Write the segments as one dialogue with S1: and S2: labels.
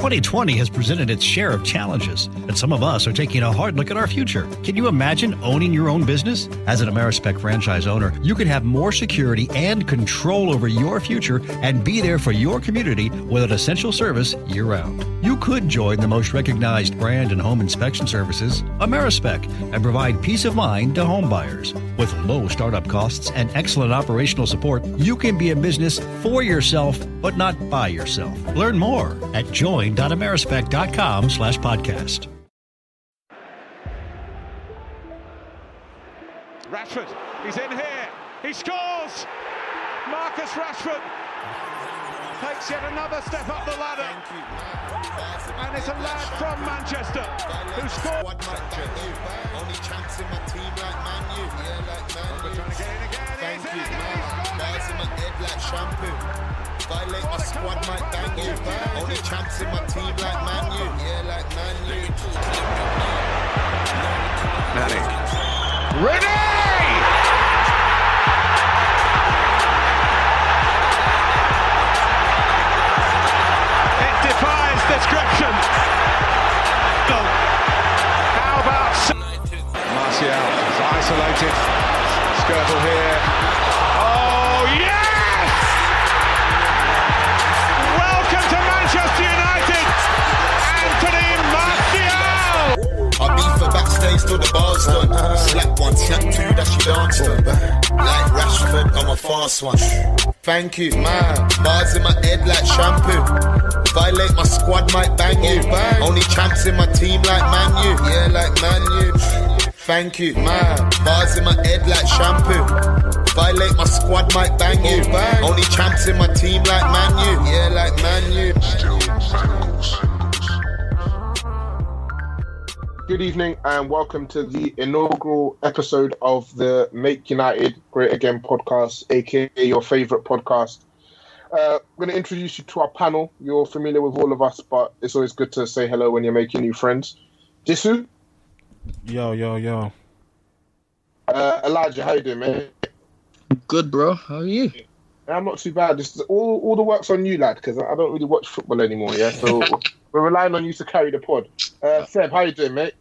S1: 2020 has presented its share of challenges, and some of us are taking a hard look at our future. Can you imagine owning your own business? As an Amerispec franchise owner, you could have more security and control over your future and be there for your community with an essential service year round. You could join the most recognized brand in home inspection services, Amerispec, and provide peace of mind to home buyers. With low startup costs and excellent operational support, you can be a business for yourself, but not by yourself. Learn more at join join.amerispec.com slash podcast.
S2: Rashford, he's in here. He scores! Marcus Rashford takes yet another step up the ladder. And it's a lad from Manchester who scored.
S3: Only chance in my team like Man U. Yeah, like Man U.
S2: Trying to get in again.
S3: Thank
S2: He's in again. He's scored
S3: Bars my
S2: again.
S3: head like shampoo. Violate my squad, might bang you. Only chance in my team like Man U. Yeah, like Man U.
S2: It
S3: Fast one. Thank you, man. Bars in my head like shampoo. Violate my squad, might bang you. Only champs in my team like Man U. Yeah, like Man U. Thank you, man. Bars in my head like shampoo. Violate my squad, might bang you. Only champs in my team like Man U. Yeah, like Man
S4: Good evening and welcome to the inaugural episode of the Make United Great Again podcast, aka your favorite podcast. Uh, I'm going to introduce you to our panel. You're familiar with all of us, but it's always good to say hello when you're making new friends. Disu,
S5: Yo, yo, yo.
S4: uh, Elijah, how you doing, man?
S6: Good, bro. How are you?
S4: I'm not too bad. This is all, all the work's on you, lad, because I don't really watch football anymore. Yeah, so we're relying on you to carry the pod. Uh, Seb, how you doing, mate?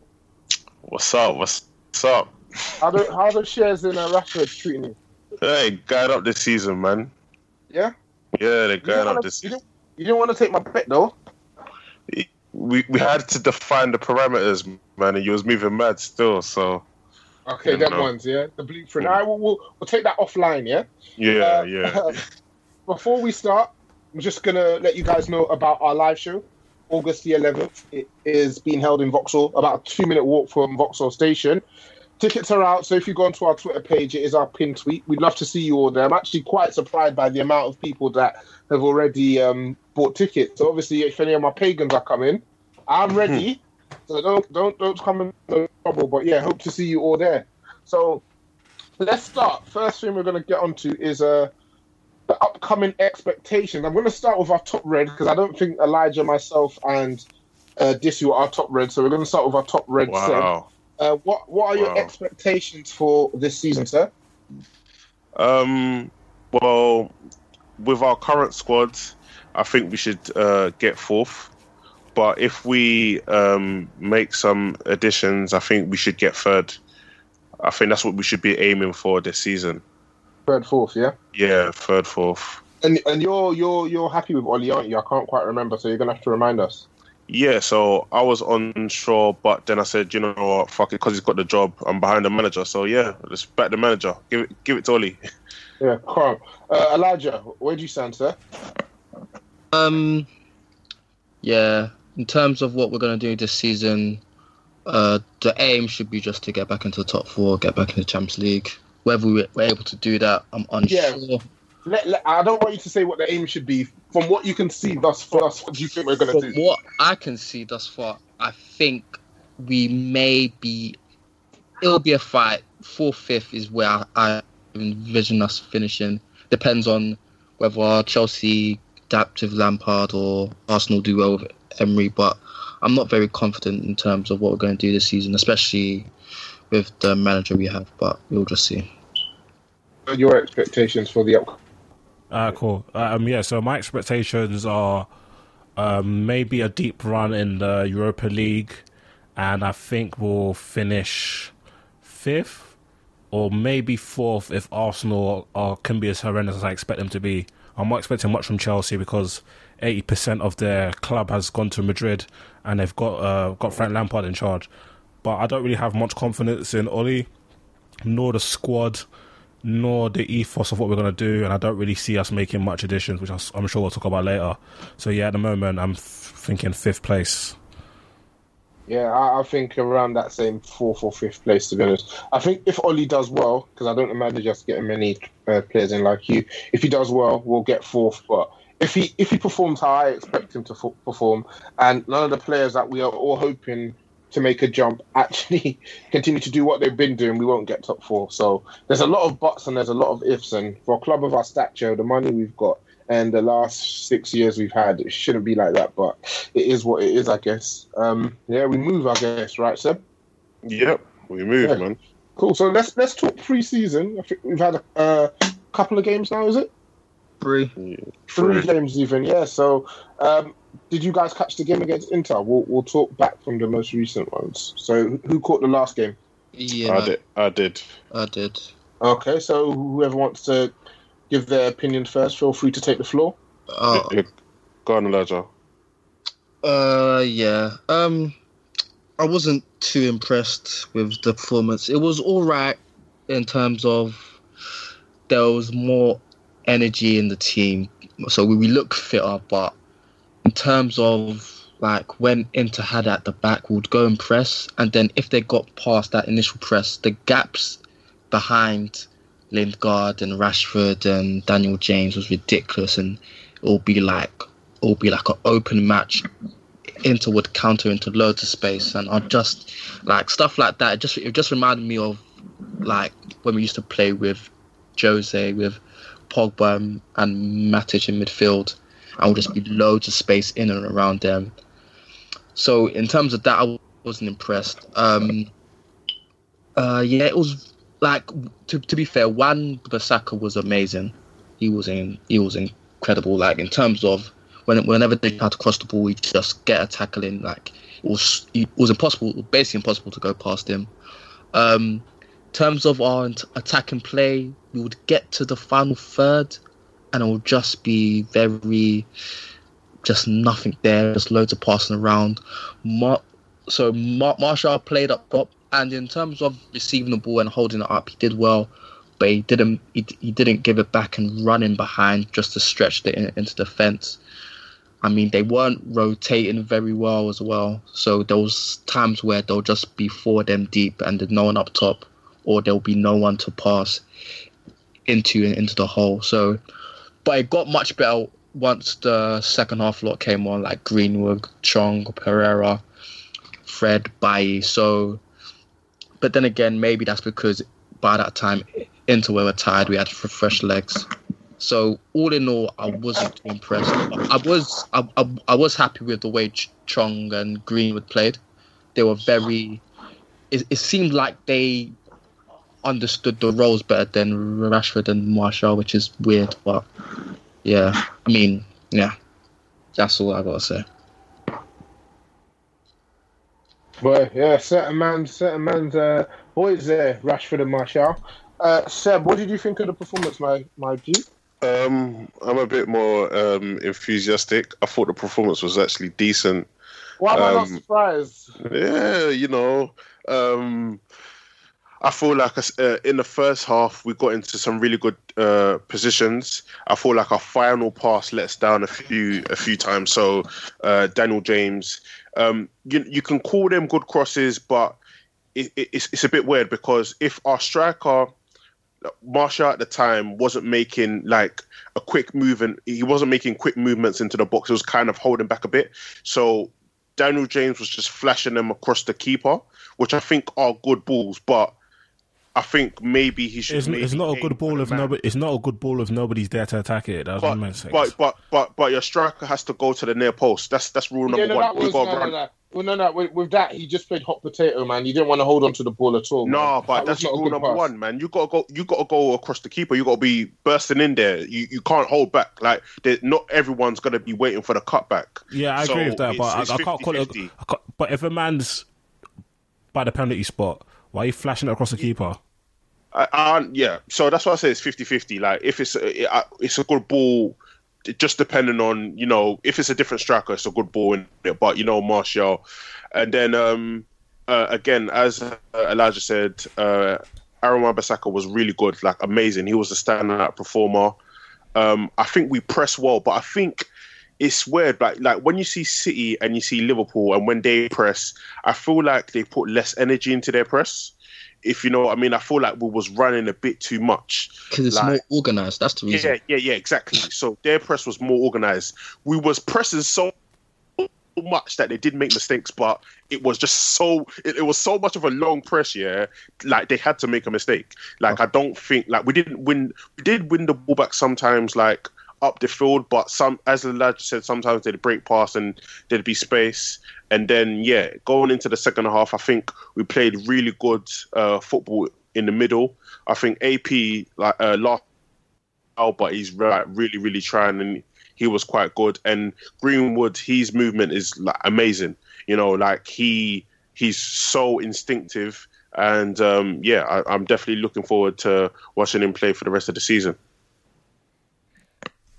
S7: What's up? What's up?
S4: How the how the shares in uh, Rashford treating you?
S7: Hey, going up this season, man.
S4: Yeah,
S7: Yeah, they're going up
S4: wanna,
S7: this
S4: you,
S7: season.
S4: didn't, you didn't want to take my bet though.
S7: We we had to define the parameters, man, and you was moving mad still. So
S4: Okay,
S7: that
S4: ones, yeah. The blueprint. All right, we'll, we'll we'll take that offline, yeah.
S7: yeah,
S4: Uh,
S7: yeah.
S4: Before we start, I'm just gonna let you guys know about our live show, August the 11th. It is being held in Vauxhall, about a two-minute walk from Vauxhall Station. Tickets are out, so if you go onto our Twitter page, it is our pin tweet. We'd love to see you all there. I'm actually quite surprised by the amount of people that have already um, bought tickets. So obviously, if any of my pagans are coming, I'm ready. so don't don't don't come in trouble. But yeah, hope to see you all there. So let's start. First thing we're going to get onto is uh, the upcoming expectations. I'm going to start with our top red because I don't think Elijah, myself, and uh, Disu are our top red. So we're going to start with our top red.
S7: Wow.
S4: Uh, what what are your expectations for this season, sir?
S7: Um. Well, with our current squads, I think we should uh, get fourth. But if we um, make some additions, I think we should get third. I think that's what we should be aiming for this season.
S4: Third, fourth, yeah.
S7: Yeah, third, fourth.
S4: And and you're you're you're happy with Oli, aren't you? I can't quite remember, so you're going to have to remind us.
S7: Yeah, so I was unsure, but then I said, you know what, fuck it, because he's got the job. I'm behind the manager, so yeah, let's back the manager. Give it, give it to Oli.
S4: Yeah, calm. Uh, Elijah, where do you stand, sir?
S6: Um, Yeah, in terms of what we're going to do this season, uh, the aim should be just to get back into the top four, get back into the Champions League. Whether we're able to do that, I'm unsure.
S4: Yeah. Let, let, I don't want you to say what the aim should be. From what you can see thus far, what do you think we're going to
S6: From
S4: do?
S6: what I can see thus far, I think we may be. It'll be a fight. Fourth, fifth is where I, I envision us finishing. Depends on whether Chelsea adapt with Lampard or Arsenal do well with Emery. But I'm not very confident in terms of what we're going to do this season, especially with the manager we have. But we'll just see.
S4: Your expectations for the up.
S5: Uh, cool. Um, yeah, so my expectations are um, maybe a deep run in the Europa League, and I think we'll finish fifth or maybe fourth if Arsenal are, can be as horrendous as I expect them to be. I'm not expecting much from Chelsea because 80% of their club has gone to Madrid and they've got uh, got Frank Lampard in charge. But I don't really have much confidence in Oli, nor the squad, nor the ethos of what we're going to do. And I don't really see us making much additions, which I'm sure we'll talk about later. So, yeah, at the moment, I'm thinking fifth place.
S4: Yeah, I, I, think around that same fourth or fifth place, to be honest. I think if Oli does well, because I don't imagine just getting many uh, players in like you, if he does well, we'll get fourth. But if he if he performs how I expect him to f- perform, and none of the players that we are all hoping to make a jump actually continue to do what they've been doing, we won't get top four. So there's a lot of buts and there's a lot of ifs. And for a club of our stature, the money we've got and the last six years we've had, it shouldn't be like that. But it is what it is, I guess. Um, yeah, we move, I guess, right, Seb?
S7: Yep, we move, yeah. man.
S4: Cool. So let's let's talk pre-season. I think we've had a uh, couple of games now. Is it?
S6: Three.
S4: Yeah, three. Three games even. Yeah. So um, did you guys catch the game against Inter? We'll, we'll talk back from the most recent ones. So, who caught the last game?
S6: Yeah,
S7: I did. I did.
S6: I did.
S4: Okay, so whoever wants to give their opinion first, feel free to take the floor.
S6: Uh,
S7: yeah, go on, Elijah.
S6: Uh, yeah. Um, I wasn't too impressed with the performance. It was all right in terms of there was more energy in the team, so we, we look fitter, but in terms of like when Inter had at the back would go and press, and then if they got past that initial press, the gaps behind Lingard and Rashford and Daniel James was ridiculous, and it'll be like it'll be like an open match. Inter would counter into loads of space, and I just like stuff like that. It just it just reminded me of like when we used to play with Jose with Pogba and Matic in midfield and will just be loads of space in and around them. So in terms of that, I wasn't impressed. Um, uh, yeah, it was like to to be fair, Wan Bissaka was amazing. He was in he was incredible. Like in terms of when whenever they tried to cross the ball, he just get a tackle in. Like it was it was impossible, basically impossible to go past him. Um, in terms of our attacking play, we would get to the final third and it will just be very, just nothing there, just loads of passing around. Mar- so Mar- Martial played up top, and in terms of receiving the ball and holding it up, he did well, but he didn't he, he didn't give it back and running behind just to stretch it in, into defense. I mean, they weren't rotating very well as well, so there was times where they'll just be four them deep and there's no one up top, or there'll be no one to pass into into the hole. So but it got much better once the second half lot came on, like Greenwood, Chong, Pereira, Fred, Bailly. So, but then again, maybe that's because by that time Inter were tired. We had fresh legs. So all in all, I wasn't impressed. I was I, I, I was happy with the way Chong and Greenwood played. They were very. It, it seemed like they understood the roles better than Rashford and Martial, which is weird. But yeah, I mean, yeah, that's all I gotta say.
S4: Well, yeah, certain man, certain man's uh, boys there, Rashford and Martial. Uh, Seb, what did you think of the performance, my my G?
S7: Um, I'm a bit more um, enthusiastic. I thought the performance was actually decent.
S4: Why am um, I not surprised?
S7: Yeah, you know, um, I feel like uh, in the first half we got into some really good uh, positions. I feel like our final pass let us down a few a few times. So uh, Daniel James, um, you you can call them good crosses, but it, it, it's it's a bit weird because if our striker Martial at the time wasn't making like a quick move and he wasn't making quick movements into the box. It was kind of holding back a bit. So Daniel James was just flashing them across the keeper, which I think are good balls, but I think maybe he should.
S5: It's, it's not a good ball if nobody. It's not a good ball if nobody's there to attack it. That's
S7: but,
S5: what I'm.
S7: But but but but your striker has to go to the near post. That's that's rule number
S4: yeah, no,
S7: one.
S4: Was, no, no, no. Well, no, no. With, with, that, he just played hot potato, man. He didn't want to hold on to the ball at all.
S7: No,
S4: man.
S7: but
S4: that
S7: that's rule number
S4: pass.
S7: one, man. You gotta go. You gotta go across the keeper. You gotta be bursting in there. You you can't hold back. Like not everyone's gonna be waiting for the cutback.
S5: Yeah, I
S7: so
S5: agree with that, but
S7: it's,
S5: I,
S7: it's
S5: I, can't call it. A, I can't, but if a man's by the penalty spot, why are you flashing it across the keeper?
S7: Yeah, so that's why I say it's 50-50. Like if it's a, it, it's a good ball, just depending on you know if it's a different striker, it's a good ball in it. But you know Martial, and then um, uh, again as uh, Elijah said, uh, Aaron Wan-Bissaka was really good, like amazing. He was a standout performer. Um, I think we press well, but I think it's weird. Like like when you see City and you see Liverpool, and when they press, I feel like they put less energy into their press if you know what I mean. I feel like we was running a bit too much
S6: because it's
S7: like,
S6: more organized. That's the reason.
S7: Yeah, yeah, yeah, exactly. So their press was more organized. We was pressing so much that they did make mistakes, but it was just so it, it was so much of a long press. Yeah, like they had to make a mistake. Like I don't think like we didn't win. We did win the ball back sometimes. Like up the field, but some, as the lad said, sometimes they'd break past and there'd be space. And then, yeah, going into the second half, I think we played really good uh, football in the middle. I think AP like uh, last, but he's like, really, really trying, and he was quite good. And Greenwood, his movement is like amazing. You know, like he he's so instinctive. And um, yeah, I, I'm definitely looking forward to watching him play for the rest of the season.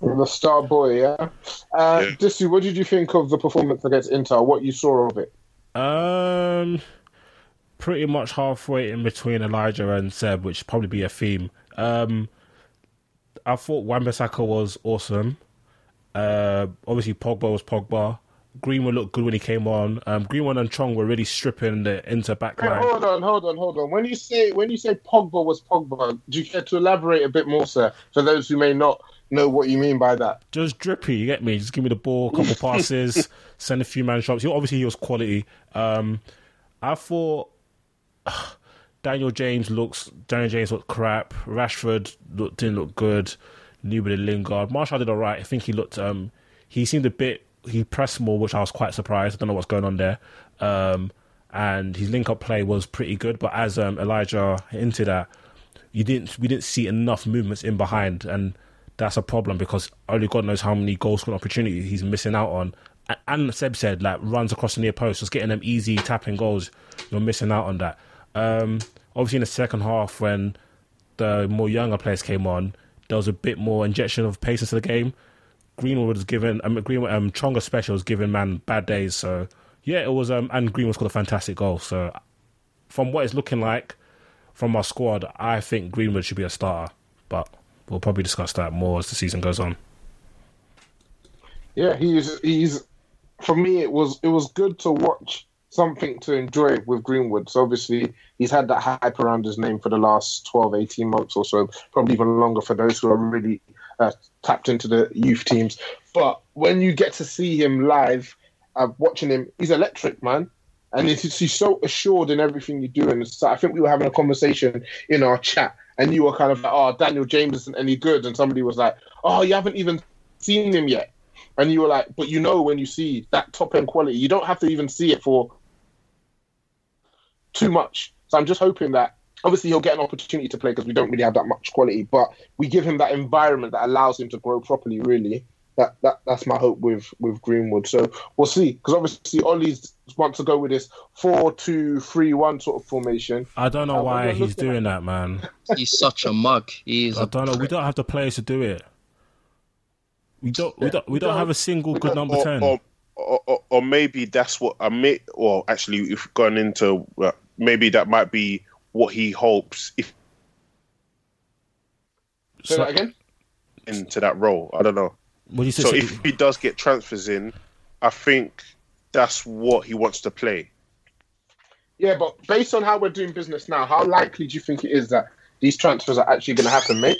S4: The star boy, yeah. Uh, yeah. Dissi, what did you think of the performance against Inter? What you saw of it?
S5: Um, pretty much halfway in between Elijah and Seb, which probably be a theme. Um, I thought Wan-Bissaka was awesome. Uh, obviously Pogba was Pogba. Greenwood looked good when he came on. Um, Greenwood and Chong were really stripping the Inter backline.
S4: Hey, hold on, hold on, hold on. When you say when you say Pogba was Pogba, do you care to elaborate a bit more, sir, for those who may not know what you mean by that.
S5: Just drippy, you get me? Just give me the ball, a couple passes, send a few man shots. Obviously, he was quality. Um, I thought Daniel James looks Daniel James looked crap. Rashford looked, didn't look good. Newman and Lingard. Martial did all right. I think he looked. Um, he seemed a bit. He pressed more, which I was quite surprised. I don't know what's going on there. Um, and his link up play was pretty good. But as um, Elijah hinted at, you didn't. We didn't see enough movements in behind and that's a problem because only God knows how many goal scoring opportunities he's missing out on. And Seb said, like runs across the near post, just getting them easy tapping goals. You're missing out on that. Um, obviously, in the second half, when the more younger players came on, there was a bit more injection of pace into the game. Greenwood was given, um, Greenwood, um, Chonga special was giving man bad days. So yeah, it was. Um, and Greenwood scored a fantastic goal. So from what it's looking like from our squad, I think Greenwood should be a starter, but we'll probably discuss that more as the season goes on.
S4: Yeah, he's he's for me it was it was good to watch something to enjoy with Greenwood. So obviously he's had that hype around his name for the last 12, 18 months or so, probably even longer for those who are really uh, tapped into the youth teams. But when you get to see him live, uh, watching him, he's electric, man. And he's, he's so assured in everything you do. And so I think we were having a conversation in our chat and you were kind of like, oh, Daniel James isn't any good. And somebody was like, oh, you haven't even seen him yet. And you were like, but you know, when you see that top end quality, you don't have to even see it for too much. So I'm just hoping that obviously he'll get an opportunity to play because we don't really have that much quality, but we give him that environment that allows him to grow properly, really. That, that that's my hope with with Greenwood. So we'll see because obviously Ollie's wants to go with this four two three one sort of formation.
S5: I don't know uh, why he's doing that, man.
S6: He's such a mug. He's
S5: I don't know. We don't have the players to do it. We don't. We don't. We don't have a single good number
S7: or,
S5: ten.
S7: Or, or, or, maybe that's what I may. Well, actually, if gone into uh, maybe that might be what he hopes if
S4: Say
S5: So-
S4: that again.
S7: into that role. I don't know.
S5: What do you say?
S7: So
S5: so-
S7: if he does get transfers in, I think that's what he wants to play.
S4: Yeah, but based on how we're doing business now, how likely do you think it is that these transfers are actually going to happen, mate?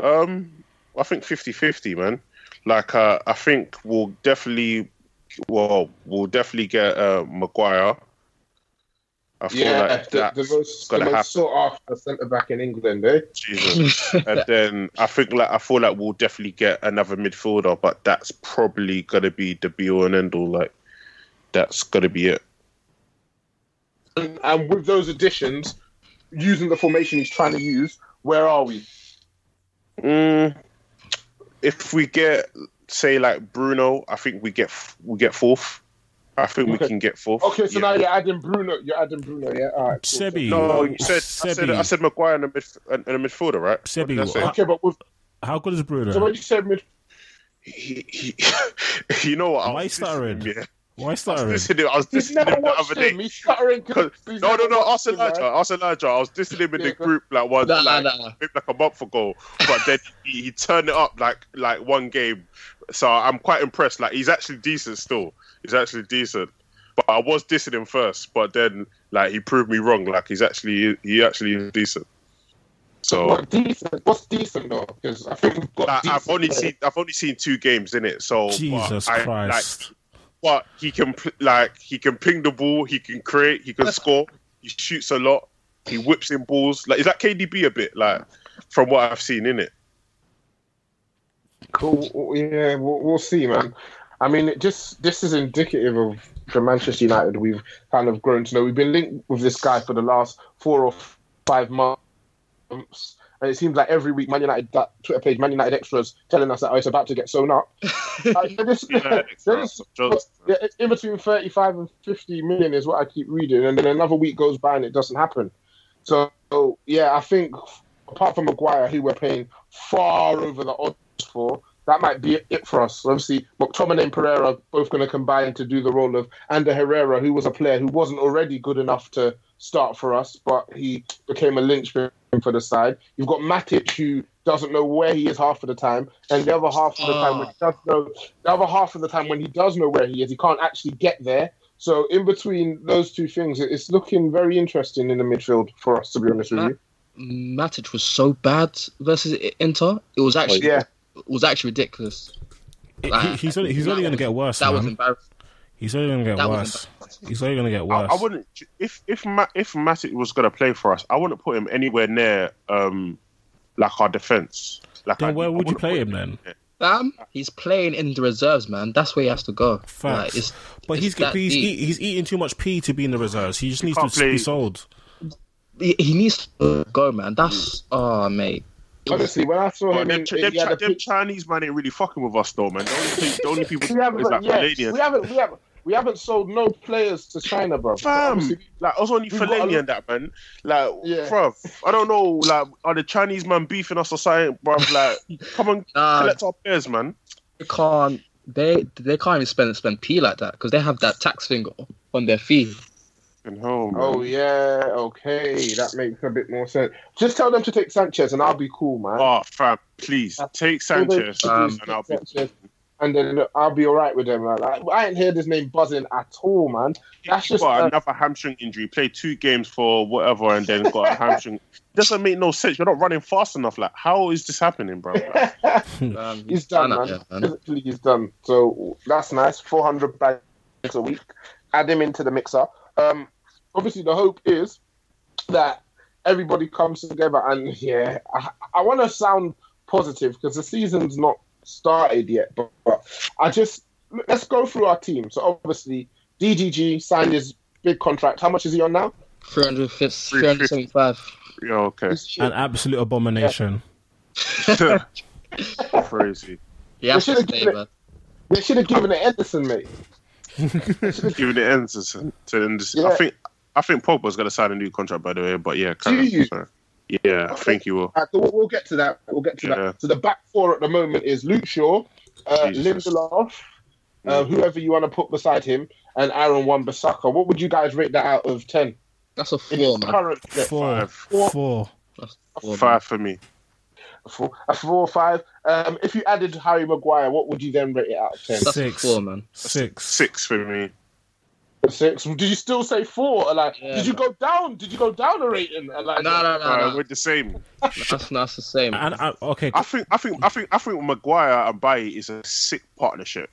S7: Um, I think 50-50, man. Like, uh, I think we'll definitely, well, we'll definitely get uh, Maguire. I feel
S4: Yeah,
S7: like
S4: the,
S7: that's
S4: the most, the most sought after centre back in England, eh?
S7: Jesus. and then I think like I feel like we'll definitely get another midfielder, but that's probably gonna be the be all and end all. Like, that's gonna be it.
S4: And, and with those additions, using the formation he's trying to use, where are we?
S7: Mm, if we get say like Bruno, I think we get we get fourth. I think we can get fourth.
S4: Okay, so
S7: Yeah.
S4: now you're adding Bruno. You're adding Bruno, yeah. All right. cool.
S5: Sebi,
S7: No, you said I said
S5: Sebi.
S7: I said Maguire in a, midf- and a midfielder, right? What
S5: Sebi,
S7: did I say?
S5: what-
S4: Okay, but with
S5: how good is Bruno?
S4: so when you said mid,
S7: He, he, you know what? I
S5: Why
S7: was
S5: stuttering?
S7: Yeah.
S5: Why
S7: I was
S5: stuttering?
S7: listening. I was
S4: he's
S7: listening
S4: never
S7: the other day.
S4: him. He's stuttering. 'cause
S7: 'Cause-
S4: he's
S7: No, no, no.
S4: watched
S7: Ask
S4: him,
S7: Elijah.
S4: right?
S7: Ask Elijah. I was listening in the group like one,
S6: Nah,
S7: like,
S6: nah.
S7: maybe like a month ago, but then he, he turned it up like like one game. So I'm quite impressed. Like he's actually decent still. He's actually decent. But I was dissing him first, but then like he proved me wrong. Like he's actually he actually is decent. So
S4: What decent? What's decent though? Because I think we've got.
S7: like, I've only
S4: players.
S7: seen I've only seen two games in it. So but
S5: Jesus
S7: I-
S5: Christ.
S7: Like, but he can like he can ping the ball, he can create, he can score, he shoots a lot, he whips in balls. Like is that KDB a bit like from what I've seen in it?
S4: Cool. Yeah, we'll, we'll see, man. I mean, it just this is indicative of the Manchester United we've kind of grown to know. We've been linked with this guy for the last four or five months, and it seems like every week Man United that Twitter page, Man United extras, telling us that oh, it's about to get sewn up. Like, just-
S7: Yeah,
S4: just-
S7: just-
S4: yeah, in between 35 and 50 million is what I keep reading, and then another week goes by and it doesn't happen. So, yeah, I think apart from Maguire, who we're paying far over the odds for, that might be it for us. Obviously, McTominay and Pereira are both going to combine to do the role of Ander Herrera, who was a player who wasn't already good enough to start for us, but he became a linchpin for the side. You've got Matic, who doesn't know where he is half of the time, and the other half of the time when he does know, the other half of the time when he does know where he is, he can't actually get there. So in between those two things, it's looking very interesting in the midfield for us, to be honest with you.
S6: Matic was so bad versus Inter. It was actually
S4: Yeah.
S6: It was actually ridiculous.
S5: He- he's only, he's only going to get worse,
S6: That was
S5: man.
S6: embarrassing.
S5: He's only going to get
S6: That was
S5: worse. He's only going to get worse.
S7: I wouldn't if if Ma- if Matic was gonna play for us, I wouldn't put him anywhere near um like our defense. Like
S5: then
S7: I-
S5: where would you play
S7: put
S5: him then?
S6: Fam, he's playing in the reserves, man. That's where he has to go.
S5: Facts.
S6: Like, it's,
S5: but
S6: it's
S5: he's he's, eat, he's eating too much pee to be in the reserves. He just needs to
S7: play-
S5: be sold.
S6: he, he needs to go, man. That's oh, mate.
S4: Honestly, when I saw
S7: But
S4: him,
S7: them,
S4: in,
S7: Ch- them,
S4: he had
S7: Chi-
S4: a
S7: them Chinese man ain't really fucking with us though, man. The only, thing, the only people
S4: we haven't,
S7: is like
S4: yeah,
S7: Fellaini.
S4: we haven't, we haven't, we haven't sold no players to China, bro.
S7: Fam, like I was only
S4: We've got a
S7: Fellaini and that man. Like,
S4: Yeah.
S7: bruv, I don't know. Like, are the Chinese man beefing us or something, bruv? Like, come on,
S6: Nah,
S7: collect our players, man.
S6: they can't. They they can't even spend spend p like that because they have that tax thing on their fee.
S7: And home, man.
S4: Oh yeah, okay, that makes a bit more sense. Just tell them to take Sanchez, and I'll be cool, man.
S7: Oh, fam, please take Sanchez,
S6: um,
S7: and I'll be.
S4: Sanchez, and then look, I'll be all right with them. Man. Like, I ain't heard his name buzzing at all, man. That's
S7: He's
S4: just
S7: got
S4: uh,
S7: another hamstring injury. Played two games for whatever, and then got a hamstring. Doesn't make no sense. You're not running fast enough. Like, how is this happening, bro?
S6: Um,
S4: he's done,
S6: done
S4: man.
S6: it, yeah, man.
S4: Physically, he's done. So that's nice. Four hundred bags a week. Add him into the mixer. Um, obviously, the hope is that everybody comes together. And yeah, I, I want to sound positive because the season's not started yet. But, but I just let's go through our team. So obviously, DGG signed his big contract. How much is he on now?
S6: 350, 375.
S7: yeah, okay.
S5: An absolute abomination.
S7: Crazy.
S6: Yeah, has
S4: They should've given it-
S6: man.
S4: They should have given it Henderson, mate.
S7: Giving it ends to, to end this.
S4: Yeah.
S7: I think. I think Pogba's gonna sign a new contract, by the way. But yeah,
S4: Do
S7: carry
S4: you?
S7: sorry. Yeah, I think he will.
S4: Uh, so we'll, we'll get to that. We'll get to
S7: Yeah.
S4: that. So the back four at the moment is Luke Shaw, uh,
S7: Jesus.
S4: Lindelof, uh,
S7: Mm.
S4: whoever you want to put beside him, and Aaron Wan-Bissaka. What would you guys rate that out of ten?
S6: That's a four, man.
S4: current depth.
S5: Four.
S7: Five.
S5: Four.
S6: Four, man.
S7: Five for me.
S4: Four, a four or five. Um, if you added Harry Maguire, what would you then rate it out of ten?
S5: Six.
S6: four, man.
S5: Six.
S7: Six for me.
S4: Six. Did you still say four? Or Like,
S6: Yeah,
S4: did you go down? Did you go down a rating? Like,
S6: No, no, no,
S7: Uh,
S6: no.
S7: we're the same.
S6: That's, that's the same.
S5: And I, okay,
S7: I think I think I think I think Maguire and Bailly is a sick partnership.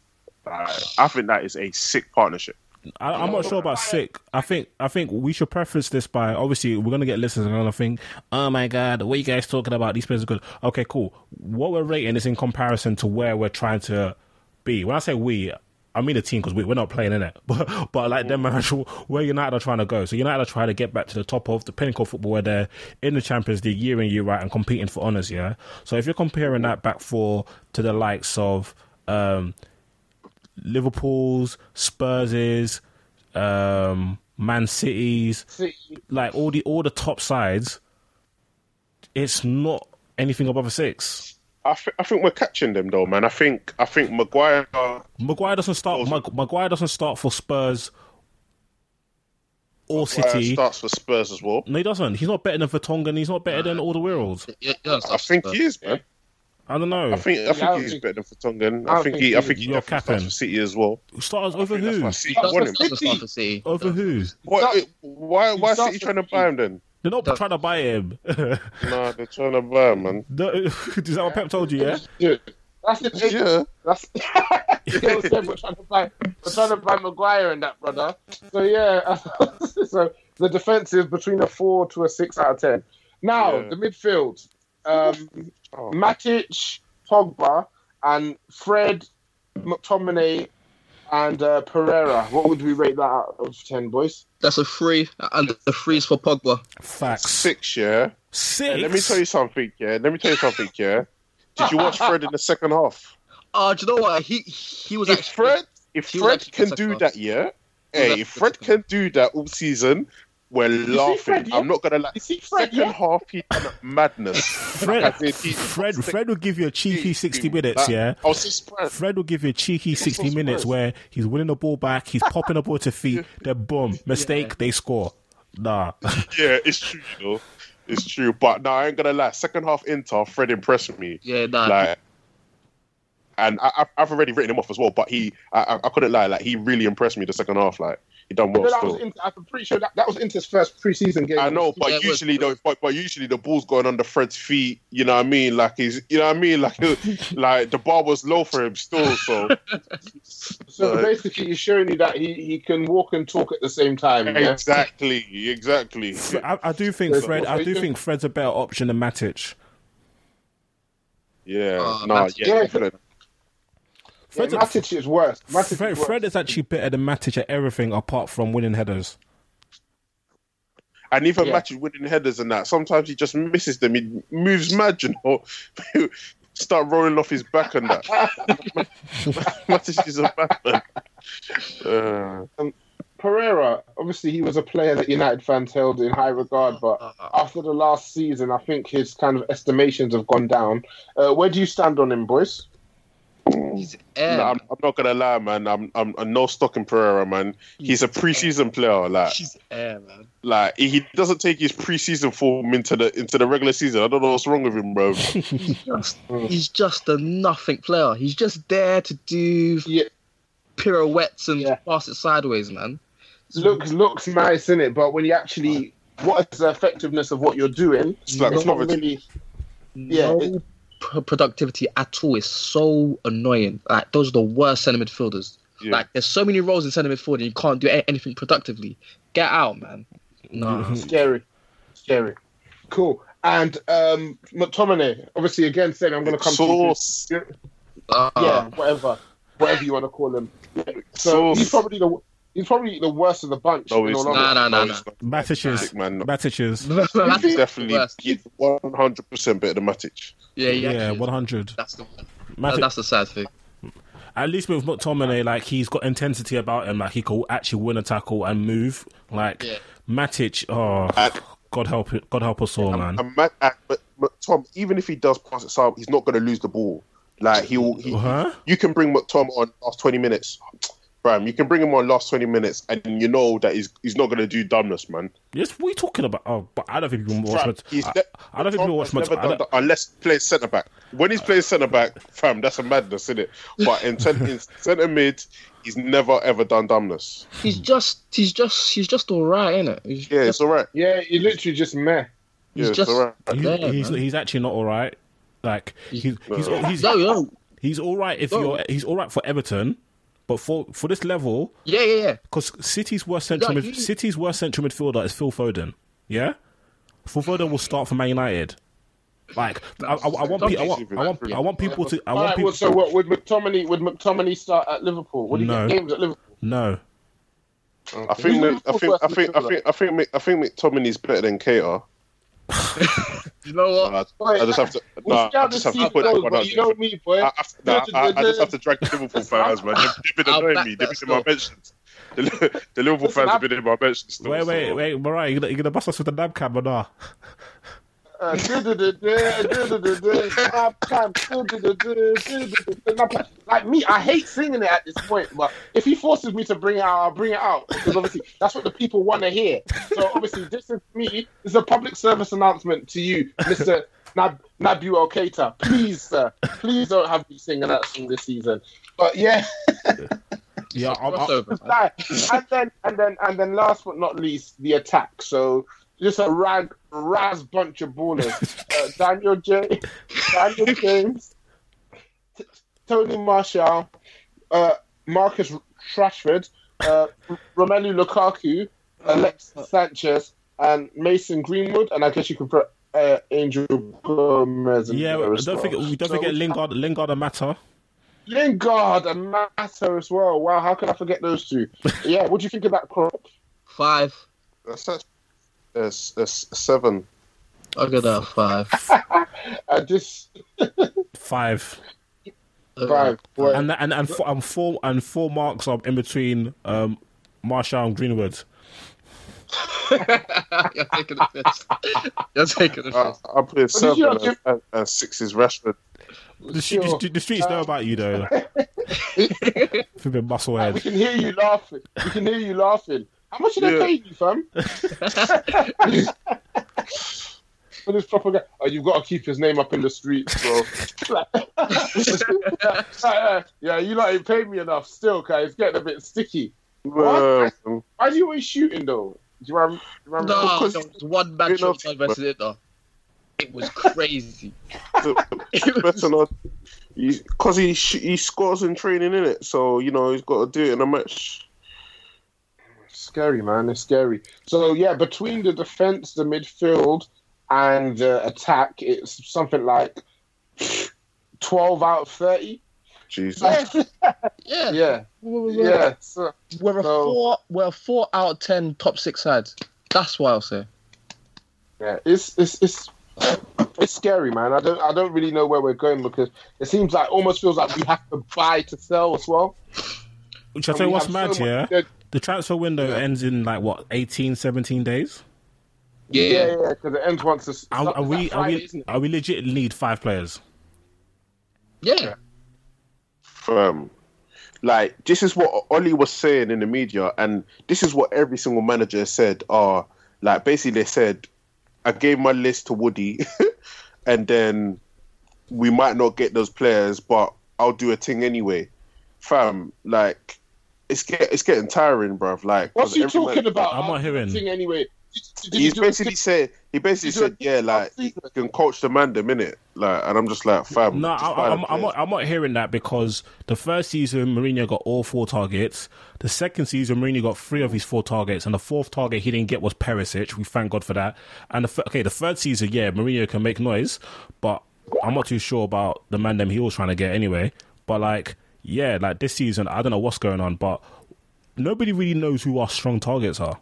S7: Like, I think that is a sick partnership.
S5: I, I'm not sure about sick. I think I think we should preface this by obviously we're gonna get listeners and gonna think, oh my god, what you guys talking about? These players are good. Okay, cool. What we're rating is in comparison to where we're trying to be. When I say we, I mean the team because we, we're not playing in it, but but like them actual where United are trying to go. So United are trying to get back to the top of the pinnacle of football where they're in the Champions League year in year out and competing for honours. Yeah. So if you're comparing that back for to the likes of um, Liverpool's, Spurs' um, Man City's,
S4: See,
S5: like all the all the top sides, it's not anything above a six.
S7: I, th- I think we're catching them though, man. I think I think Maguire.
S5: Maguire doesn't start. Mag- Maguire doesn't start for Spurs or City.
S7: starts for Spurs as well.
S5: No, he doesn't. He's not better than Vertonghen. He's not better than all the worlds.
S6: Yeah, yeah,
S7: I think he is, man.
S5: I don't know.
S7: I think I think
S4: don't
S7: he's
S4: think-
S7: better than Vertonghen.
S4: I
S7: I think
S4: think
S7: he. I think
S4: is.
S7: he
S5: You're
S7: definitely starts for City as well.
S5: Stars over who?
S7: why City
S4: That's
S7: won him.
S6: Start for City.
S5: Over who?
S7: What,
S4: starts-
S7: why why
S4: starts
S7: City trying to buy him then?
S5: They're not trying to buy him.
S7: Nah, they're trying to buy him, man.
S5: Is that what Pep told you? Yeah.
S4: Dude, that's the thing.
S7: Yeah.
S4: That's you know what I'm saying? We're trying to buy, we're trying to buy Maguire and that brother. So yeah, so the defense is between a four to a six out of ten. Now
S7: Yeah.
S4: the midfield, um,
S7: Oh.
S4: Matic, Pogba, and Fred, McTominay, and uh, Pereira. What would we rate that out of ten, boys?
S6: That's a three, and the three's for Pogba.
S5: Facts.
S7: Six, yeah.
S5: Six.
S7: And let me tell you something, yeah. Let me tell you something, yeah. Did you watch Fred in the second half?
S6: Oh, do you know what? He he was
S7: If
S6: actually
S7: Fred, if Fred can do
S6: second
S7: that, yeah. Hey, if Fred can do that all season, we're laughing.
S4: Fred.
S7: I'm not gonna lie.
S4: You see Fred,
S7: Second
S4: yeah?
S7: half, he done madness.
S5: Fred,
S7: Like said, he-
S5: Fred, Fred will give you a cheeky 60 minutes,
S7: Like,
S5: yeah?
S7: I was so surprised.
S5: Fred will give you a cheeky
S7: so
S5: 60 minutes where he's winning the ball back, he's popping the ball to feet, then boom, mistake, they score. Nah.
S7: Yeah, it's true, you know. It's true. But no, I ain't gonna lie. Second half Inter, Fred impressed me.
S6: yeah, nah.
S7: Like, and I, I've- I've already written him off as well. But he, I, I- I couldn't lie. Like, he really impressed me the second half. Like, he done well
S4: But that was
S7: still.
S4: I'm pretty sure that, that was Inter's first preseason game.
S7: I know, but
S6: Yeah,
S7: usually though, but, but usually the ball's going under Fred's feet. You know what I mean? Like he's, you know what I mean? Like, like the bar was low for him still. So
S4: So
S7: Right.
S4: basically, he's showing you that he, he can walk and talk at the same time. Yeah?
S7: exactly, exactly.
S5: I, I do think Fred, I do think Fred's a better option than Matic.
S7: Yeah,
S6: Uh,
S7: no,
S6: Matic-
S7: yeah,
S4: Yeah.
S7: Definitely.
S4: Yeah, Matic is worse. Matic
S5: Fred,
S4: is worse.
S5: Fred is actually better than Matic at everything apart from winning headers.
S7: And even
S4: Yeah.
S7: matches winning headers and that, sometimes he just misses them. He moves mad, you know. Start rolling off his back and that. Matic is a bad man. Uh,
S4: Pereira, obviously, he was a player that United fans held in high regard, but after the last season, I think his kind of estimations have gone down. Uh, where do you stand on him, boys?
S6: He's air.
S7: I'm, I'm not gonna lie, man. I'm, I'm, I'm no stock in Pereira, man. He's a preseason player. Like,
S6: He's air, man.
S7: like he doesn't take his preseason form into the into the regular season. I don't know what's wrong with him, bro.
S6: Just, he's just a nothing player. He's just there to do
S4: Yeah,
S6: pirouettes and
S4: Yeah.
S6: pass it sideways, man.
S4: looks looks nice in it, but when you actually, what is the effectiveness of what you're doing?
S7: It's like
S4: It's not really. Yeah,
S6: no
S4: it-
S6: p- productivity at all. is so annoying. Like those are the worst centre midfielders.
S7: Yeah.
S6: Like there's so many roles in centre midfield and you can't do a- anything productively. Get out, man. No.
S4: Scary, scary. Cool. And um, McTominay, obviously, again, saying I'm going to come
S7: Sauce.
S4: to you.
S6: Uh,
S4: Yeah, whatever, whatever you want to call him. So
S7: Sauce.
S4: he's probably the he's probably the worst of the bunch.
S7: No,
S4: in
S7: he's
S4: all
S7: not.
S6: Nah, nah, nah,
S7: he's.
S5: Matic is.
S7: Sick, man.
S5: Matic is.
S6: That's
S4: think-
S7: Definitely, 100 percent better than Matic.
S6: Yeah, yeah,
S5: Yeah, 100.
S6: That's the
S5: Matic,
S6: that's the sad thing.
S5: at least with McTominay, like he's got intensity about him. Like he could actually win a tackle and move. Like
S6: Yeah.
S5: Matic, oh
S7: And-
S5: God help it, God help us all, man.
S7: And Matt, but, but Tom, even if he does pass it side, he's not going to lose the ball. Like he'll, he,
S5: Huh?
S7: you can bring McTom on last 20 minutes, fam, you can bring him on last twenty minutes, and you know that he's he's not gonna do dumbness, man.
S5: Yes, what are you talking about? Oh, but I don't think people watch.
S7: Fam,
S5: Mat-
S7: he's
S5: I,
S7: ne-
S5: I don't think people watch.
S7: Thomas
S5: Mat-
S7: done that unless he plays centre back. When he's playing centre back, fam, that's a madness, isn't it? But in, cent- in centre mid, he's never ever done dumbness.
S6: He's just, he's just, he's just all right, isn't it? He's
S7: Yeah,
S6: just,
S7: it's all right.
S4: Yeah, he literally just meh.
S6: he's
S7: Yeah, it's
S6: just
S7: all right.
S5: He's,
S6: there,
S5: he's, he's actually not all right. Like he's he's he's,
S6: No, no,
S5: he's all right if
S6: No.
S5: you're he's all right for Everton, but for for this level,
S6: yeah, yeah, yeah.
S5: because City's worst central
S6: No,
S5: mid,
S6: he-
S5: City's worst central midfielder is Phil Foden. Yeah, Phil Foden will start for Man United. Like I, I, I want pe- I want I want I want people to I want
S4: right,
S5: people
S4: well, so what would McTominay would McTominay start at Liverpool? Would he
S5: No.
S4: get games at Liverpool?
S5: no.
S7: I think Mc- I think I think I think I think Mc- I think McTominay's better than Keita.
S6: You know what?
S7: I,
S4: Wait,
S7: I just have to.
S4: We'll
S7: Nah, I just have to put that one out
S4: you know me, boy.
S7: I, I, nah, I, I just have to drag the Liverpool fans, man. They've, they've been
S6: I'll
S7: annoying me. They've been in my
S6: still.
S7: mentions. The, Li- the Liverpool
S4: Listen,
S7: fans have
S4: I'm-
S7: been in my mentions. Still,
S5: Wait wait
S7: so-
S5: wait, Mariah, you gonna, you gonna bust us with the nab cam or not?
S4: Uh, Like me, I hate singing it at this point, but if he forces me to bring it out, I'll bring it out because obviously that's what the people want to hear. So obviously, this is me. This is a public service announcement to you, Mister Nab Naby Keita. Please, sir, please don't have me singing that song this season. But yeah,
S5: Yeah, I'm, I'm,
S6: Crossover, man.
S4: Right. and then and then and then last but not least, the attack. So just a rag raz bunch of ballers. Uh, Daniel J, Daniel James, T- Tony Martial, uh, Marcus Rashford, uh, Romelu Lukaku, Alex Sanchez, and Mason Greenwood, and I guess you could put uh, Angel Gomes. in
S5: yeah.
S4: there as
S5: Don't
S4: well.
S5: forget, we don't
S4: So
S5: forget
S4: we have
S5: Lingard, Lingard and Mata.
S4: Lingard and Mata as well. Wow, how could I forget those two? yeah, what do you think of that crop?
S6: Five.
S7: That's that's that's, that's seven.
S6: I'll give that a five.
S4: I just
S5: Five.
S4: five. Boy.
S5: and and and four, and four and four marks are in between um, Martial and Greenwood.
S6: You're taking the piss. You're taking the
S7: I,
S6: piss.
S7: I'll put
S4: did
S7: seven and,
S4: give-
S7: and, and six is Rashford.
S5: The, street, the, the streets know about you though. You've been
S4: we can hear you laughing. We can hear you laughing. How much did they
S7: Yeah.
S4: pay you, fam? For this propaganda. Oh, you've got to keep his name up in the streets, bro. yeah, yeah, you lot ain't paid me enough still, cause it's getting a bit sticky. What?
S7: Um,
S4: Why are you always shooting though? Do you remember? Do you remember?
S6: No,
S7: Because-
S6: there was one match
S7: You know-
S6: I invested in though. It was crazy.
S7: better not because he he scores in training in it, so you know he's got to do it in a match.
S4: Scary, man. It's scary. So yeah, between the defense, the midfield, and the attack, it's something like twelve out of thirty.
S7: Jesus.
S6: Yeah.
S4: yeah,
S6: We're,
S4: yeah. So,
S6: we're a
S4: So-
S6: four. We're a four out of ten top six sides. That's what I'll say.
S4: yeah. It's it's it's it's scary, man. I don't I don't really know where we're going because it seems like almost feels like we have to buy to sell as well.
S5: Which I tell you what's mad,
S4: so
S5: yeah.
S4: much
S5: The transfer window ends in like what 18, 17 days.
S4: Yeah, yeah, yeah. Because it ends once. It's,
S5: Are, are we
S4: that
S5: are we
S4: isn't
S5: are we legit need five players?
S6: Yeah.
S7: Um, like this is what Ollie was saying in the media, and this is what every single manager said. Are like basically they said, I gave my list to Woody, and then we might not get those players, but I'll do a thing anyway. Fam, like it's get it's getting tiring, bruv. Like
S4: What's
S7: 'cause
S4: he
S7: every man-
S4: talking about?
S5: I'm not hearing.
S4: Thing anyway. Did, did
S7: He's
S4: you do-
S7: basically said he basically
S4: did a
S7: said, yeah, like
S4: last season?
S7: you can coach the man the minute, like, and I'm just like, fam.
S5: No, I, I'm, I'm, not. I'm not hearing that because the first season Mourinho got all four targets. The second season Mourinho got three of his four targets, and the fourth target he didn't get was Perisic. We thank God for that. And the, okay, the third season, yeah, Mourinho can make noise, but I'm not too sure about the man them he was trying to get anyway. But like, yeah, like this season, I don't know what's going on, but nobody really knows who our strong targets are.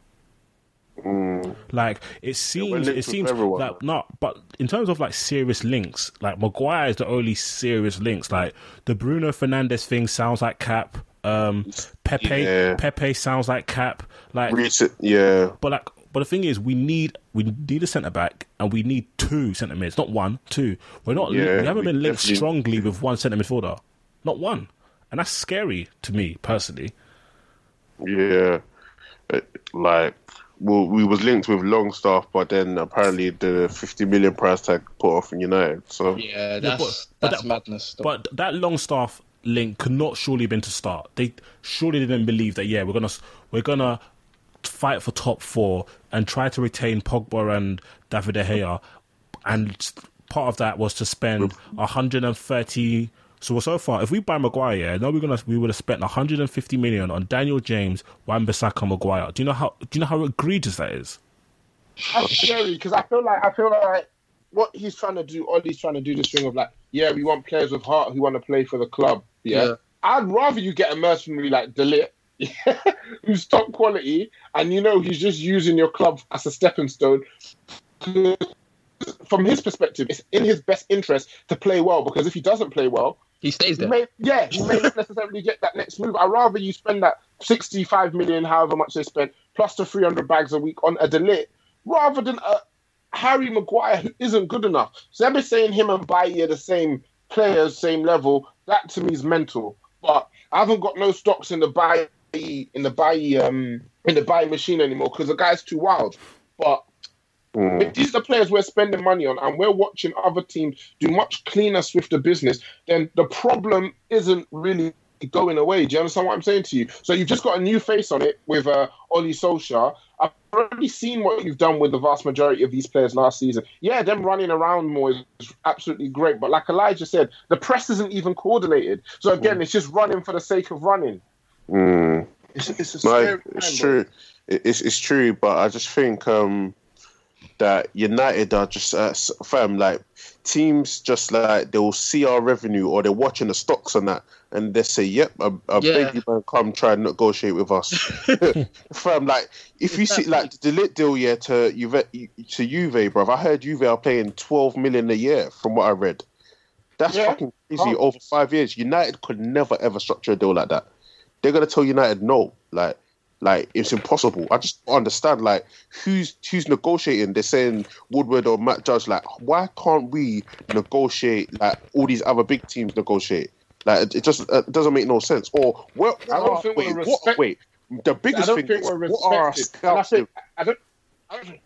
S5: Like it seems, it seems
S7: everyone.
S5: like not. but in terms of like serious links, like Maguire is the only serious links. Like the Bruno Fernandes thing sounds like cap. Um, Pepe,
S7: Yeah.
S5: Pepe sounds like cap. Like,
S7: Recent, yeah.
S5: but like, but the thing is, we need we need a centre back and we need two centre mids, not one, two. We're not.
S7: Yeah,
S5: we haven't
S7: we
S5: been linked
S7: definitely-
S5: strongly with one centre midfielder, not one, and that's scary to me personally.
S7: Yeah, uh, like well, we was linked with Longstaff, but then apparently the fifty million price tag put off in United. So
S6: Yeah, that's
S5: but- but
S6: that's
S5: that-
S6: madness. though.
S5: But th- that Longstaff link could not surely been to start. They surely didn't believe that. Yeah, we're gonna we're gonna fight for top four and try to retain Pogba and David De Gea, and part of that was to spend 130. So so far, if we buy Maguire, yeah, no, we're gonna we would have spent 150 million on Daniel James, Wan-Bissaka, Maguire. Do you know how do you know how egregious that is?
S4: That's scary because I feel like I feel like what he's trying to do, Ole's trying to do this thing of like, yeah, we want players with heart who want to play for the club. Yeah,
S6: Yeah.
S4: I'd rather you get a mercenary like de Ligt, who's top quality, and you know he's just using your club as a stepping stone. From his perspective, it's in his best interest to play well because if he doesn't play well,
S6: he stays there.
S4: may, yeah, he may not necessarily get that next move. I'd rather you spend that 65 million, however much they spent, plus the 300 bags a week on a de Ligt, rather than a Harry Maguire who isn't good enough. So they're saying him and Bailly are the same players, same level. That to me is mental. But I haven't got no stocks in the buy in the buy um in the buy machine anymore because the guy's too wild. But if these are the players we're spending money on and we're watching other teams do much cleaner, swifter business, then the problem isn't really going away. Do you understand what I'm saying to you? So you've just got a new face on it with uh, Ole Solskjaer. I've already seen what you've done with the vast majority of these players last season. Yeah, them running around more is absolutely great. But like Elijah said, the press isn't even coordinated. So again, it's just running for the sake of running.
S7: Mm.
S4: It's, it's a
S7: No,
S4: scary
S7: it's true. It's it's true, but I just think um, that United are just uh, fam like teams just like they'll see our revenue or they're watching the stocks on that and they say, "Yep, I, I
S6: Yeah.
S7: you, man, come try and negotiate with us." fam, like if you see like de Ligt deal, yeah, to Juve, to Juve, bro. I heard Juve are paying twelve million a year from what I read. That's
S4: Yeah.
S7: fucking crazy.
S4: Oh.
S7: Over five years, United could never ever structure a deal like that. They're gonna tell United no, like, like it's impossible. I just don't understand, like, who's who's negotiating? They're saying Woodward or Matt Judge. Like, why can't we negotiate like all these other big teams negotiate? Like, it, just uh, doesn't make no sense. Or what?
S4: I don't think
S7: wait,
S4: we're
S7: what-
S4: respect-
S7: wait. The biggest thing is
S4: we're
S7: what are our
S4: I
S7: scouts
S4: think I don't, I don't.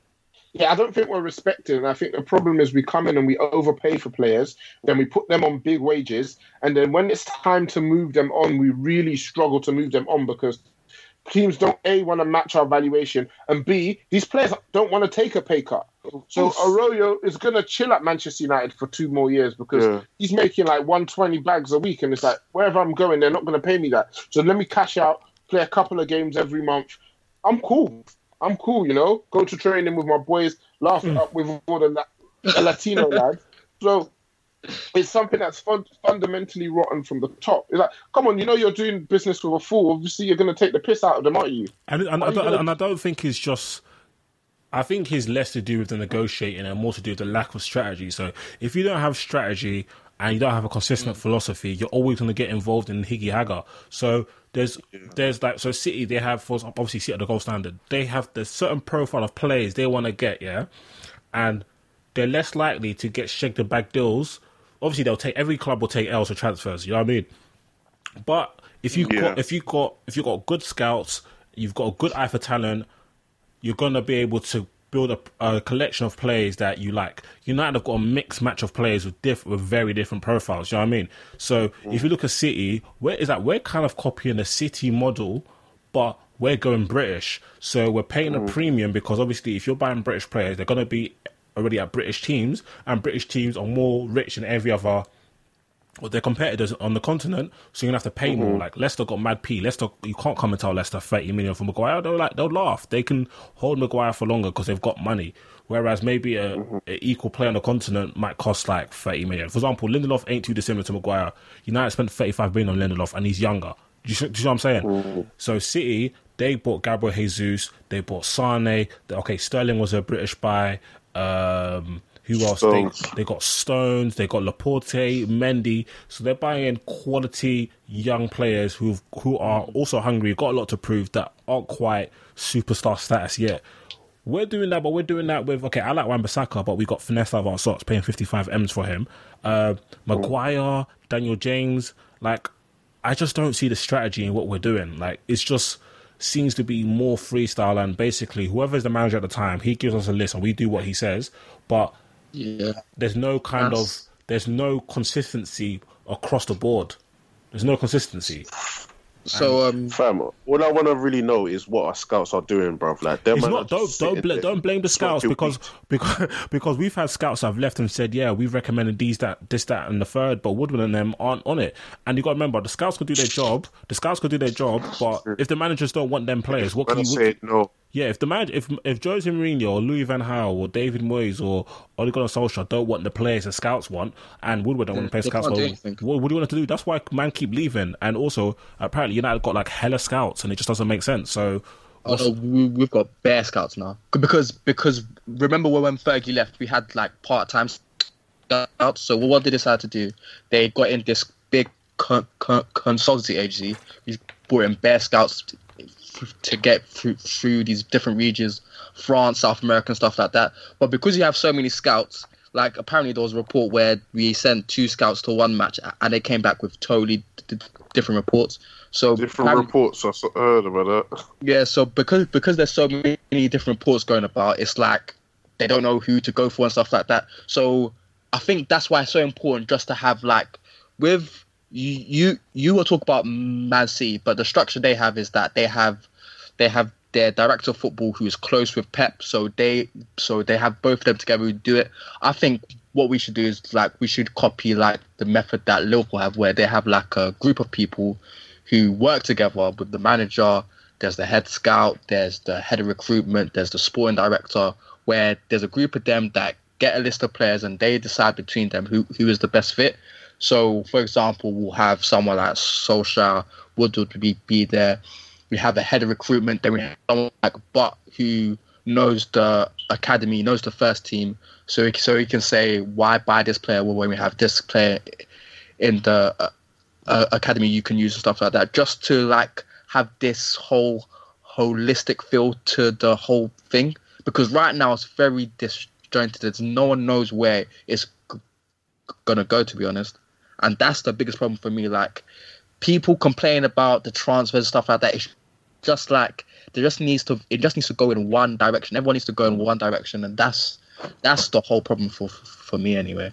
S4: Yeah, I don't think we're respected, and I think the problem is we come in and we overpay for players, then we put them on big wages, and then when it's time to move them on, we really struggle to move them on because teams don't a want to match our valuation, and b these players don't want to take a pay cut. So Rojo is going to chill at Manchester United for two more years because
S7: Yeah.
S4: he's making like 120 bags a week, and it's like wherever I'm going, they're not going to pay me that. So let me cash out, play a couple of games every month. I'm cool. I'm cool, you know. Go to training with my boys, laugh it up with all the, La- the Latino lads. So it's something that's fun- fundamentally rotten from the top. It's like, come on, you know you're doing business with a fool. Obviously, you're going to take the piss out of them, aren't you?
S5: And, and, I
S4: you
S5: don't,
S4: gonna-
S5: and I don't think it's just. I think it's less to do with the negotiating and more to do with the lack of strategy. So if you don't have strategy and you don't have a consistent mm. philosophy, you're always going to get involved in higgy hagger. So there's there's like so City they have for obviously City at the gold standard. They have the certain profile of players they want to get, yeah, and they're less likely to get the bag deals. Obviously, they'll take every club will take L's for transfers. You know what I mean? But if you
S7: Yeah.
S5: got if you got if you got good scouts, you've got a good eye for talent, you're gonna be able to build a, a collection of players that you like. United have got a mixed match of players with diff with very different profiles. You know what I mean? So if you look at City, where is that? We're kind of copying the City model, but we're going British. So we're paying a mm. premium because obviously, if you're buying British players, they're gonna be already at British teams, and British teams are more rich than every other well, their competitors on the continent, so you're gonna have to pay more. Mm-hmm. Like Leicester got Mad P. Leicester, you can't come and tell Leicester thirty million for Maguire. They'll like they'll laugh. They can hold Maguire for longer because they've got money. Whereas maybe a, mm-hmm. a equal player on the continent might cost like thirty million. For example, Lindelof ain't too dissimilar to Maguire. United spent thirty five million on Lindelof, and he's younger. Do you, see- do you know what I'm saying? Mm-hmm. So City, they bought Gabriel Jesus. They bought Sane. They- Okay, Sterling was a British buy. Um, who else? They,
S7: Stones.
S5: they got Stones, they got Laporte, Mendy. So they're buying quality young players who who are also hungry, got a lot to prove that aren't quite superstar status yet. We're doing that, but we're doing that with okay. I like Wan-Bissaka, but we got finesse out of our socks, paying fifty five m's for him. Uh, Maguire, Daniel James, like I just don't see the strategy in what we're doing. Like it's just seems to be more freestyle and basically whoever's the manager at the time, he gives us a list and we do what he says. But
S6: Yeah.
S5: there's no kind
S6: That's-
S5: of there's no consistency across the board. There's no consistency.
S6: So um,
S7: Fam, all I want to really know is what our scouts are doing, bruv. Like, them
S5: It's
S7: man
S5: not
S7: are
S5: don't don't bl- don't blame the scouts because because because we've had scouts that have left and said yeah we've recommended these that this that and the third but Woodward and them aren't on it and you got to remember the scouts could do their job the scouts could do their job but if the managers don't want them players what can
S7: Man
S5: you
S7: said no.
S5: Yeah if the manager if if Jose Mourinho or Louis Van Gaal or David Moyes or Ole Gunnar Solskjaer don't want the players the scouts want and Woodward don't want to mm,
S6: play
S5: scouts well, what, what do you want to do that's why man keep leaving and also apparently United got like hella scouts and it just doesn't make sense so
S6: Oh no, we, we've got bare scouts now because because remember when Fergie left, we had like part time scouts. So what they decided to do, they got in this big con- con- consultancy agency. We brought in bare scouts to, get through through these different regions, France, South America, and stuff like that. But because you have so many scouts, like apparently there was a report where we sent two scouts to one match and they came back with totally d- different reports. So
S7: Different reports. I heard about that.
S6: yeah, so because because there's so many different reports going about, it's like they don't know who to go for and stuff like that. So I think that's why it's so important just to have like with you you you will talk about Man City, but the structure they have is that they have they have their director of football who is close with Pep, so they so they have both of them together who do it. I think what we should do is like we should copy like the method that Liverpool have, where they have like a group of people who work together with the manager. There's the head scout, there's the head of recruitment, there's the sporting director, where there's a group of them that get a list of players and they decide between them who, who is the best fit. So, for example, we'll have someone like Solskjaer, Woodward be, be there. We have a head of recruitment, then we have someone like Butt who knows the academy, knows the first team, so he, so he can say why buy this player when we have this player in the uh, uh, academy you can use and stuff like that, just to like have this whole holistic feel to the whole thing. Because right now it's very disjointed. It's no one knows where it's g- gonna go, to be honest. And that's the biggest problem for me. Like people complain about the transfers stuff like that. It's just like there just needs to it just needs to go in one direction. Everyone needs to go in one direction, and that's that's the whole problem for for me anyway.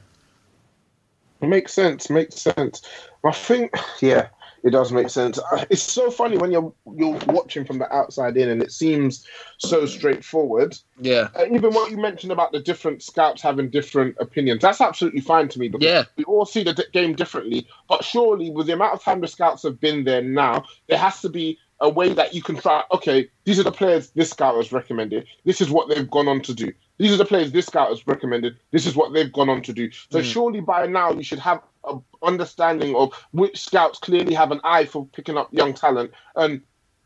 S4: Makes sense. Makes sense. I think, yeah, it does make sense. It's so funny when you're you're watching from the outside in, and it seems so straightforward.
S6: Yeah,
S4: Uh, even what you mentioned about the different scouts having different opinions, that's absolutely fine to me. Because
S6: Yeah.
S4: we all see the d- game differently. But surely, with the amount of time the scouts have been there now, there has to be a way that you can try. Okay, these are the players this scout has recommended. This is what they've gone on to do. These are the players this scout has recommended. This is what they've gone on to do. So surely by now you should have a understanding of which scouts clearly have an eye for picking up young talent and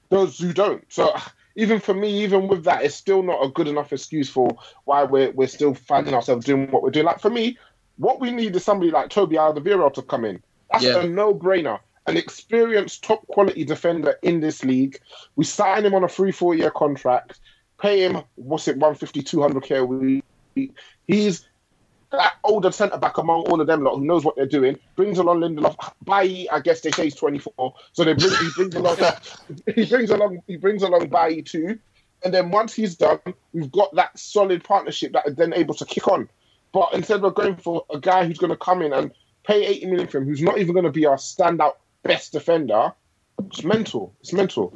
S4: those who don't. So even for me, even with that, it's still not a good enough excuse for why we're we're still finding ourselves doing what we're doing. Like for me, what we need is somebody like Toby Alderweireld to come in. That's
S6: Yeah.
S4: a no-brainer. An experienced, top-quality defender in this league. We sign him on a three, four-year contract. Pay him what's it, 150, 200 k a week. He's that older centre back among all of them lot who knows what they're doing. Brings along Lindelof. Bailly, I guess they say he's 24, so they bring, he brings along he brings along he brings along Bailly too. And then once he's done, we've got that solid partnership that is then able to kick on. But instead of going for a guy who's going to come in and pay 80 million for him, who's not even going to be our standout best defender, it's mental. It's mental.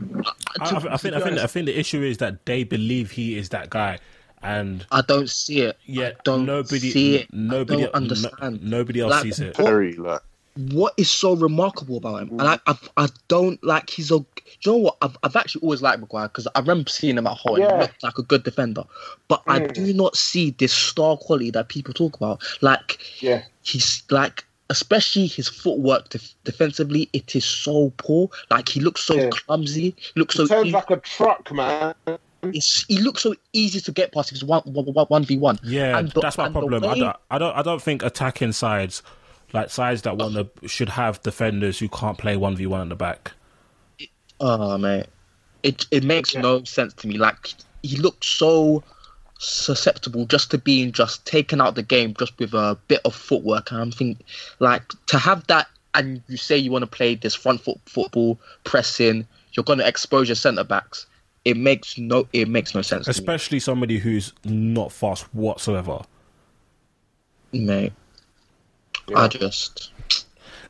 S5: I, I, I think I think I think the issue is that they believe he is that guy, and
S6: I don't see it.
S5: yeah,
S6: I don't
S5: nobody,
S6: see it.
S5: nobody,
S6: I don't understand.
S5: no- nobody else
S6: Like,
S5: sees it.
S7: Very like
S6: what is so remarkable about him? And I, I, I don't like he's a. Do you know what? I've, I've actually always liked Maguire because I remember seeing him at home.
S4: Yeah.
S6: He looked like a good defender, but I
S4: Mm.
S6: do not see this star quality that people talk about. Like
S4: Yeah.
S6: he's like, especially his footwork def- defensively, it is so poor. Like he looks so
S4: Yeah.
S6: clumsy. He looks so.
S4: Turns
S6: e-
S4: like a truck, man. Mm.
S6: it's, he looks so easy to get past. He's one v one.
S5: Yeah,
S6: the-
S5: that's my
S6: and the
S5: problem. I don't, I don't, I don't think attacking sides, like sides that want to, should have defenders who can't play one v one in the back.
S6: Ah, oh man, it it makes no sense to me. Like he looks so susceptible just to being just taken out the game just with a bit of footwork, and I'm thinking like to have that, and you say you want to play this front foot football, pressing. you're going to expose your centre backs. It makes no it makes no sense.
S5: Especially somebody who's not fast whatsoever.
S6: Mate, yeah. I just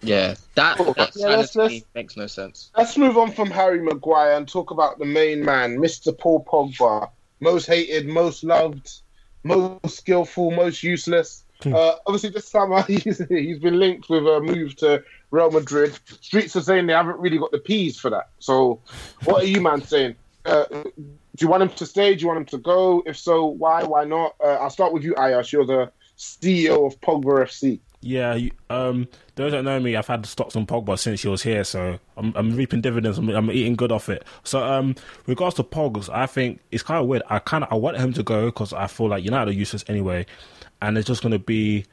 S6: yeah that that yeah, let's, let's, makes no sense.
S4: Let's move on from Harry Maguire and talk about the main man, Mr. Paul Pogba, most hated, most loved, most skillful, most useless. Hmm. Uh, obviously, this summer he's, he's been linked with a move to Real Madrid. Streets are saying they haven't really got the peas for that. So, what are you, man, saying? Uh, do you want him to stay? Do you want him to go? If so, why? Why not? Uh, I'll start with you, Ayash. You're the CEO of Pogba FC.
S5: Yeah, um, those that know me, I've had stocks on Pogba since he was here, so I'm, I'm reaping dividends. I'm, I'm, eating good off it. So, um, regards to Pogs, I think it's kind of weird. I kind of I want him to go because I feel like United are useless anyway, and it's just going to be.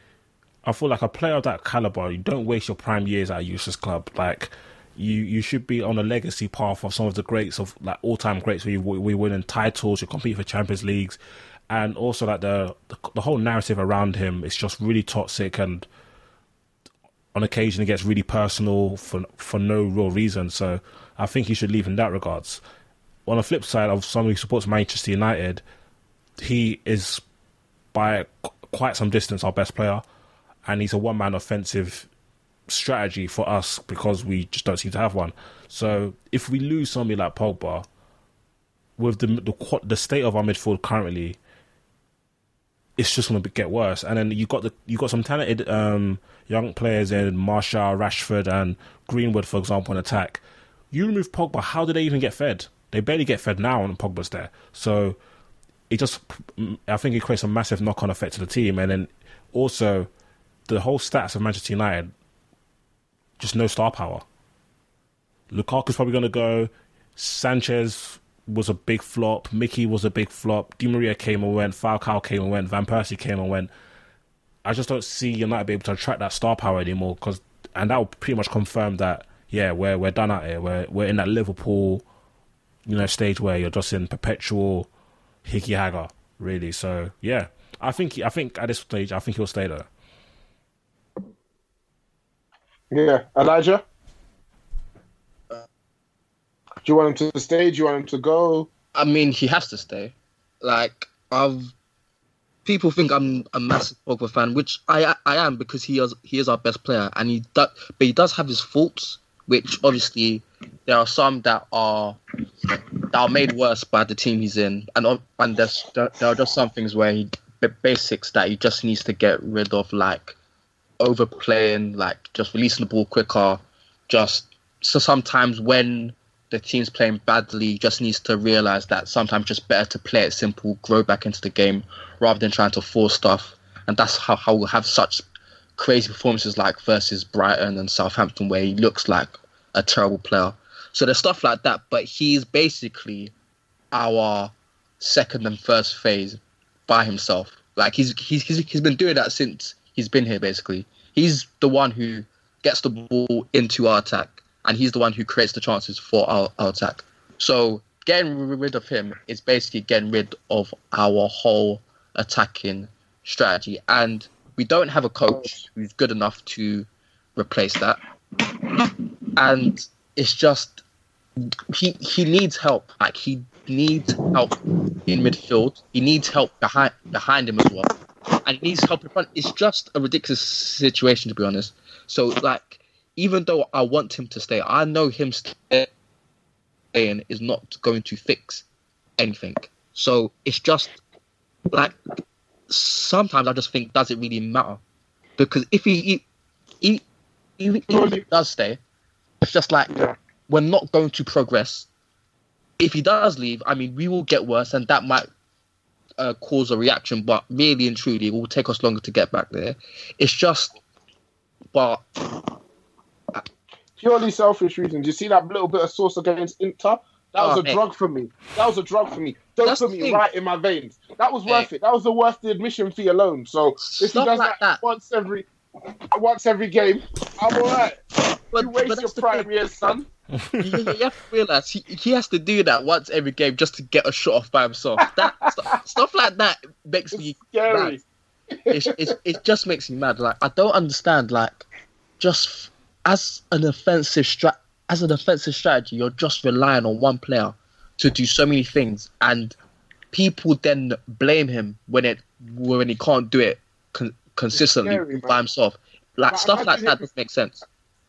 S5: I feel like a player of that caliber, you don't waste your prime years at a useless club. Like you, you should be on a legacy path of some of the greats of like all time greats. Where you, we winning titles, you compete for Champions Leagues, and also like the, the the whole narrative around him is just really toxic and on occasion it gets really personal for for no real reason. So I think he should leave in that regards. On the flip side of somebody who supports Manchester United, he is by quite some distance our best player, and he's a one man offensive strategy for us because we just don't seem to have one. So if we lose somebody like Pogba, with the the, the state of our midfield currently, it's just going to get worse. And then you got the you got some talented um, young players in Martial, Rashford, and Greenwood, for example, in attack. You remove Pogba, how do they even get fed? They barely get fed now when Pogba's there. So it just, I think it creates a massive knock on effect to the team. And then also the whole stats of Manchester United, just no star power. Lukaku's probably going to go. Sanchez was a big flop. Mickey was a big flop. Di Maria came and went. Falcao came and went. Van Persie came and went. I just don't see United be able to attract that star power anymore. Cause, and that will pretty much confirm that yeah, we're we're done out here. We're we're in that Liverpool, you know, stage where you're just in perpetual hickey hagger, really. So yeah, I think I think at this stage, I think he'll stay there.
S4: Yeah, Elijah. Do you want him to stay? Do you want him to go?
S6: I mean, he has to stay. Like I've people think I'm a massive Pogba fan, which I I am because he is he is our best player, and he does, but he does have his faults, which obviously there are some that are that are made worse by the team he's in, and and there's there are just some things where he basics that he just needs to get rid of, like overplaying, like just releasing the ball quicker, just so sometimes when the team's playing badly just needs to realize that sometimes just better to play it simple, grow back into the game rather than trying to force stuff. And that's how, how we'll have such crazy performances like versus Brighton and Southampton where he looks like a terrible player. So there's stuff like that, but he's basically our second and first phase by himself. Like he's he's he's been doing that since he's been here basically. He's the one who gets the ball into our attack and he's the one who creates the chances for our, our attack. So getting rid of him is basically getting rid of our whole attacking strategy, and we don't have a coach who's good enough to replace that. And it's just he he needs help. Like he needs help in midfield. He needs help behind behind him as well, and he needs help in front. It's just a ridiculous situation to be honest. So like even though I want him to stay, I know him staying is not going to fix anything. So it's just like sometimes I just think, does it really matter? Because if he, he, he, he does stay, it's just like we're not going to progress. If he does leave, I mean, we will get worse, and that might uh, cause a reaction. But really and truly, it will take us longer to get back there. It's just, but
S4: purely selfish reasons. You see that little bit of sauce against Inter? That was oh, a hey. drug for me. That was a drug for me. Don't put me right in my veins. That was worth hey. it. That was the worth the admission fee alone. So if Stuff he does like that, that, once every once every game, I'm alright. But, you waste but your prime years, son.
S6: You, have to realize he, he has to do that once every game just to get a shot off by himself. That stuff, stuff like that makes
S4: it's
S6: me
S4: scary.
S6: Mad. It, it, it just makes me mad. Like I don't understand. Like just as an offensive strat as a defensive strategy, you're just relying on one player to do so many things, and people then blame him when it when he can't do it con- consistently
S4: scary,
S6: by himself. Like
S4: But
S6: stuff like that doesn't make sense.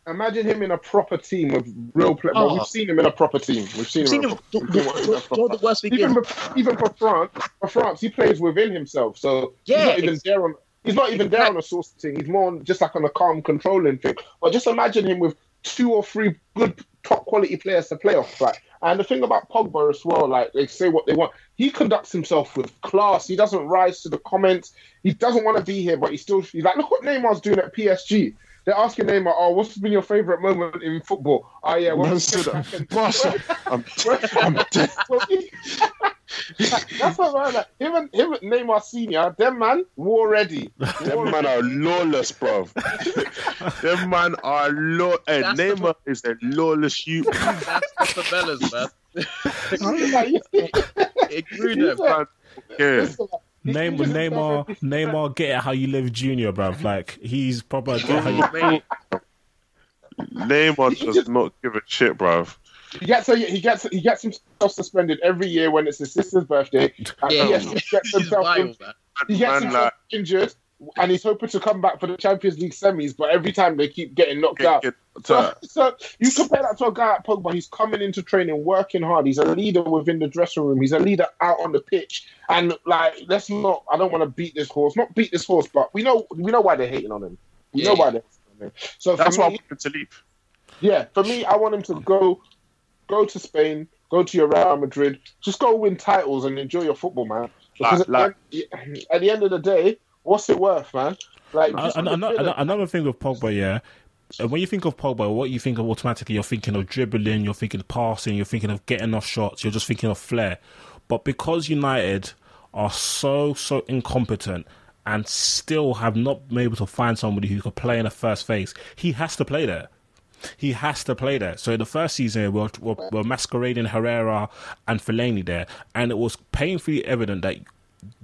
S4: Imagine him in a proper team with real players.
S6: Oh.
S4: We've seen him in a proper team. We've seen
S6: seen
S4: him.
S6: him. Do, do, do,
S4: even even for France, for France, he plays within himself. So
S6: Yeah,
S4: he's not even there on. He's not even there on a source thing. He's more on, just like on a calm controlling thing. But just imagine him with two or three good top quality players to play off. Like, and the thing about Pogba as well, like they say what they want. He conducts himself with class. He doesn't rise to the comments. He doesn't want to be here, but he still. He's like, look what Neymar's doing at PSG. They're asking Neymar, "Oh, what's been your favorite moment in football?" Oh yeah, when
S7: Man
S4: we
S7: said
S4: came
S7: that.
S4: back and-
S7: Boss, I'm, I'm dead.
S4: That's what man. Like, him and him and Neymar Senior, them man, war ready.
S7: Them man are lawless, bro. Them man are law. And
S6: That's the
S7: Neymar is a lawless youth.
S6: That's the favelas, man.
S4: Like,
S6: It grew them.
S7: Man, yeah.
S4: Listen, like,
S5: Name,
S4: he
S5: Neymar, Neymar, get it how you live, Junior, bruv. Like he's proper get how you.
S7: Neymar does not give a shit, bro.
S4: He gets a, he gets he gets himself suspended every year when it's his sister's birthday. And
S6: Yeah.
S4: he gets, he gets himself
S6: wild, man.
S4: he gets
S7: Man,
S4: himself
S7: like,
S4: injured, and he's hoping to come back for the Champions League semis. But every time they keep getting knocked out.
S7: get-
S4: So, so you compare that to a guy like Pogba. He's coming into training, working hard. He's a leader within the dressing room. He's a leader out on the pitch. And like, let's not. I don't want to beat this horse. Not beat this horse, but we know we know why they're hating on him. We know why they're hating on him. So
S7: That's why I want him to leave.
S4: yeah, for me, I want him to go, go to Spain, go to your Real Madrid, just go win titles and enjoy your football, man. Because
S7: Like-
S4: at, the end, at the end of the day, what's it worth, man? Like, just
S5: An- an-
S4: at
S5: an-
S4: it.
S5: Another thing with Pogba, yeah. Uh, When you think of Pogba, what you think of automatically, you're thinking of dribbling, you're thinking of passing, you're thinking of getting off shots, you're just thinking of flair. But because United are so so incompetent and still have not been able to find somebody who could play in the first phase, he has to play there. He has to play there. So in the first season, we're, we're, we're masquerading Herrera and Fellaini there, and it was painfully evident that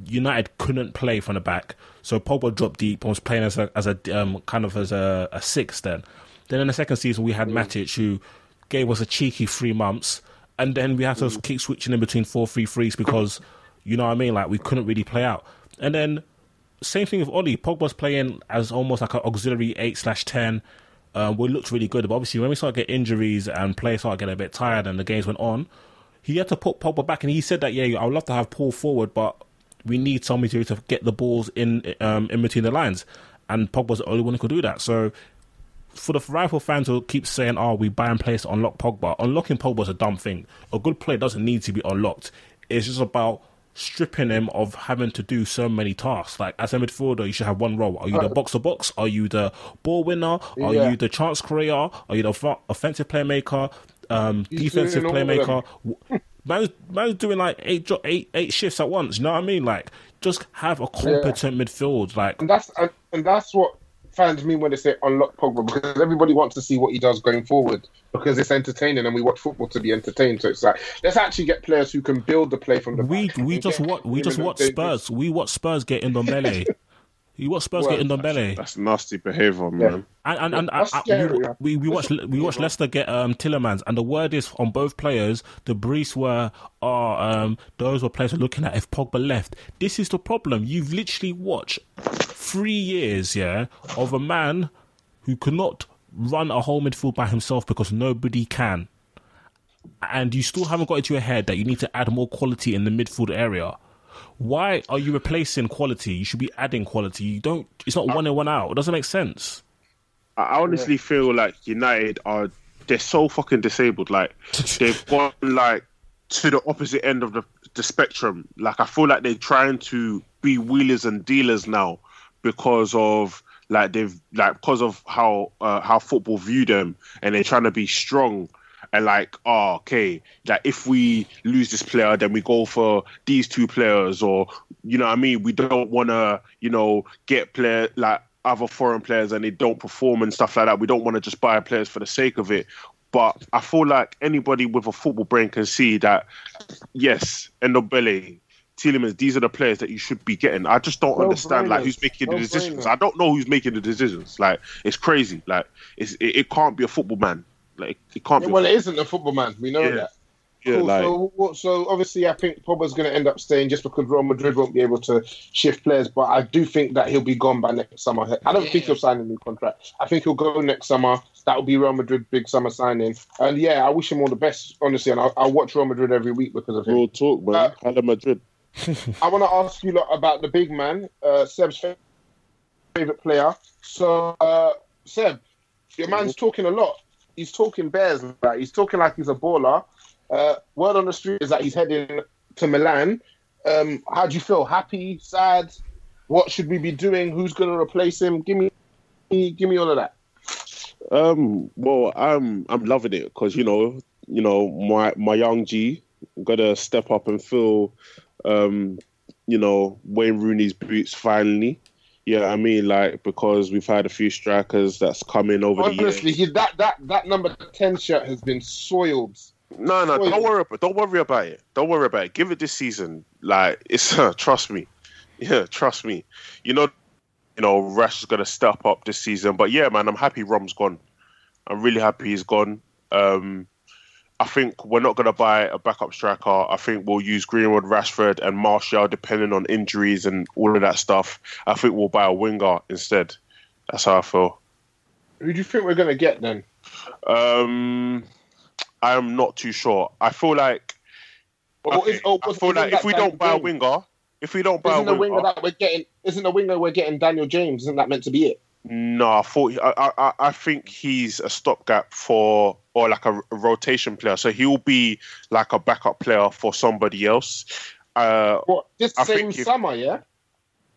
S5: United couldn't play from the back. So Pogba dropped deep and was playing as a as a um, kind of as a, a six. Then, then in the second season we had Matic who gave us a cheeky three months, and then we had to keep switching in between four three threes because you know what I mean. Like we couldn't really play out, and then same thing with Ole. Pogba's playing as almost like an auxiliary eight slash ten. Um, we looked really good, but obviously when we started getting injuries and players started getting a bit tired and the games went on, he had to put Pogba back, and he said that yeah, I would love to have Paul forward, but we need somebody to, to get the balls in um, in between the lines, and Pogba's the only one who could do that. So for the rifle fans who keep saying, "Oh, we buy and place to unlock Pogba," unlocking Pogba is a dumb thing. A good player doesn't need to be unlocked. It's just about stripping him of having to do so many tasks. Like as a midfielder, you should have one role. Are you the box to box? Are you the ball winner? Are
S4: Yeah.
S5: you the chance creator? Are you the offensive playmaker? Um, defensive playmaker? W- Man's, man's doing like eight, eight, eight shifts at once. You know what I mean? Like, just have a competent midfield. Like,
S4: and that's and, and that's what fans mean when they say unlock Pogba because everybody wants to see what he does going forward because it's entertaining and we watch football to be entertained. So it's like let's actually get players who can build the play from the
S5: we we just watch we just watch
S4: the-
S5: Spurs. We watch Spurs get in Ndombele. you watch Spurs
S4: Well,
S5: get in Ndombele.
S7: That's nasty behavior,
S4: Yeah.
S7: man.
S5: And and, and
S4: That's
S5: I- I- we,
S4: yeah.
S5: we we watch we watch Leicester get um Tielemans, and the word is on both players. The briefs were are um those were players are looking at if Pogba left. This is the problem. You've literally watched three years, yeah, of a man who cannot run a whole midfield by himself because nobody can, and you still haven't got into your head that you need to add more quality in the midfield area. Why are you replacing quality? You should be adding quality. You don't. It's not one in one out. It doesn't make sense.
S7: I I honestly feel like United are they're so fucking disabled. Like they've gone like to the opposite end of the the spectrum. Like I feel like they're trying to be wheelers and dealers now because of like they've like because of how uh, how football view them, and they're trying to be strong. And like, oh, okay, like if we lose this player, then we go for these two players, or you know what I mean. We don't want to, you know, get player like other foreign players and they don't perform and stuff like that. We don't want to just buy players for the sake of it. But I feel like anybody with a football brain can see that, yes, Ndombele, Tielemans, these are the players that you should be getting. I just don't
S4: No
S7: understand like who's making the decisions.
S4: brainers.
S7: I don't know who's making the decisions. Like it's crazy. Like it's, it, it can't be a football man. Like it can't
S4: Yeah,
S7: be.
S4: well, it isn't a football man. We know
S7: Yeah.
S4: that.
S7: yeah,
S4: Cool.
S7: like
S4: so, so obviously, I think Pogba's going to end up staying just because Real Madrid won't be able to shift players. But I do think that he'll be gone by next summer. I don't think he'll sign a new contract. I think he'll go next summer. That will be Real Madrid big summer signing. And yeah, I wish him all the best, honestly. And I'll, I'll watch Real Madrid every week because of him.
S7: real talk, man.
S4: Uh,
S7: Hala Madrid.
S4: I want to ask you lot about the big man, uh, Seb's favorite player. So, uh, Seb, your man's talking a lot. He's talking bears. Like, he's talking like he's a baller. Uh, word on the street is that he's heading to Milan. Um, how do you feel? Happy? Sad? What should we be doing? Who's going to replace him? Give me, give me all of that.
S7: Um, well, I'm I'm loving it because you know, you know, my my young G got to step up and fill, um, you know, Wayne Rooney's boots finally. Yeah, I mean, like because we've had a few strikers that's coming in over the years.
S4: Honestly, that that that number ten shirt has been soiled.
S7: No, no,
S4: Spoiled.
S7: don't worry. About, don't worry about it. Don't worry about it. Give it this season. Like it's trust me. Yeah, trust me. You know, you know, Rash is gonna step up this season. But yeah, man, I'm happy Rom's gone. I'm really happy he's gone. Um, I think we're not gonna buy a backup striker. I think we'll use Greenwood, Rashford, and Martial, depending on injuries and all of that stuff. I think we'll buy a winger instead. That's how I feel.
S4: Who do you think we're going to get then?
S7: Um, I'm not too sure. I feel like Okay,
S4: is- or
S7: I feel like if we don't buy a winger, if we don't buy
S4: Isn't
S7: a winger,
S4: winger that we're getting? Isn't the winger we're getting Daniel James? Isn't that meant to be it?
S7: no, I thought I, I I think he's a stopgap for or like a, a rotation player, so he'll be like a backup player for somebody else. Uh,
S4: What this
S7: I
S4: same
S7: if-
S4: summer? Yeah.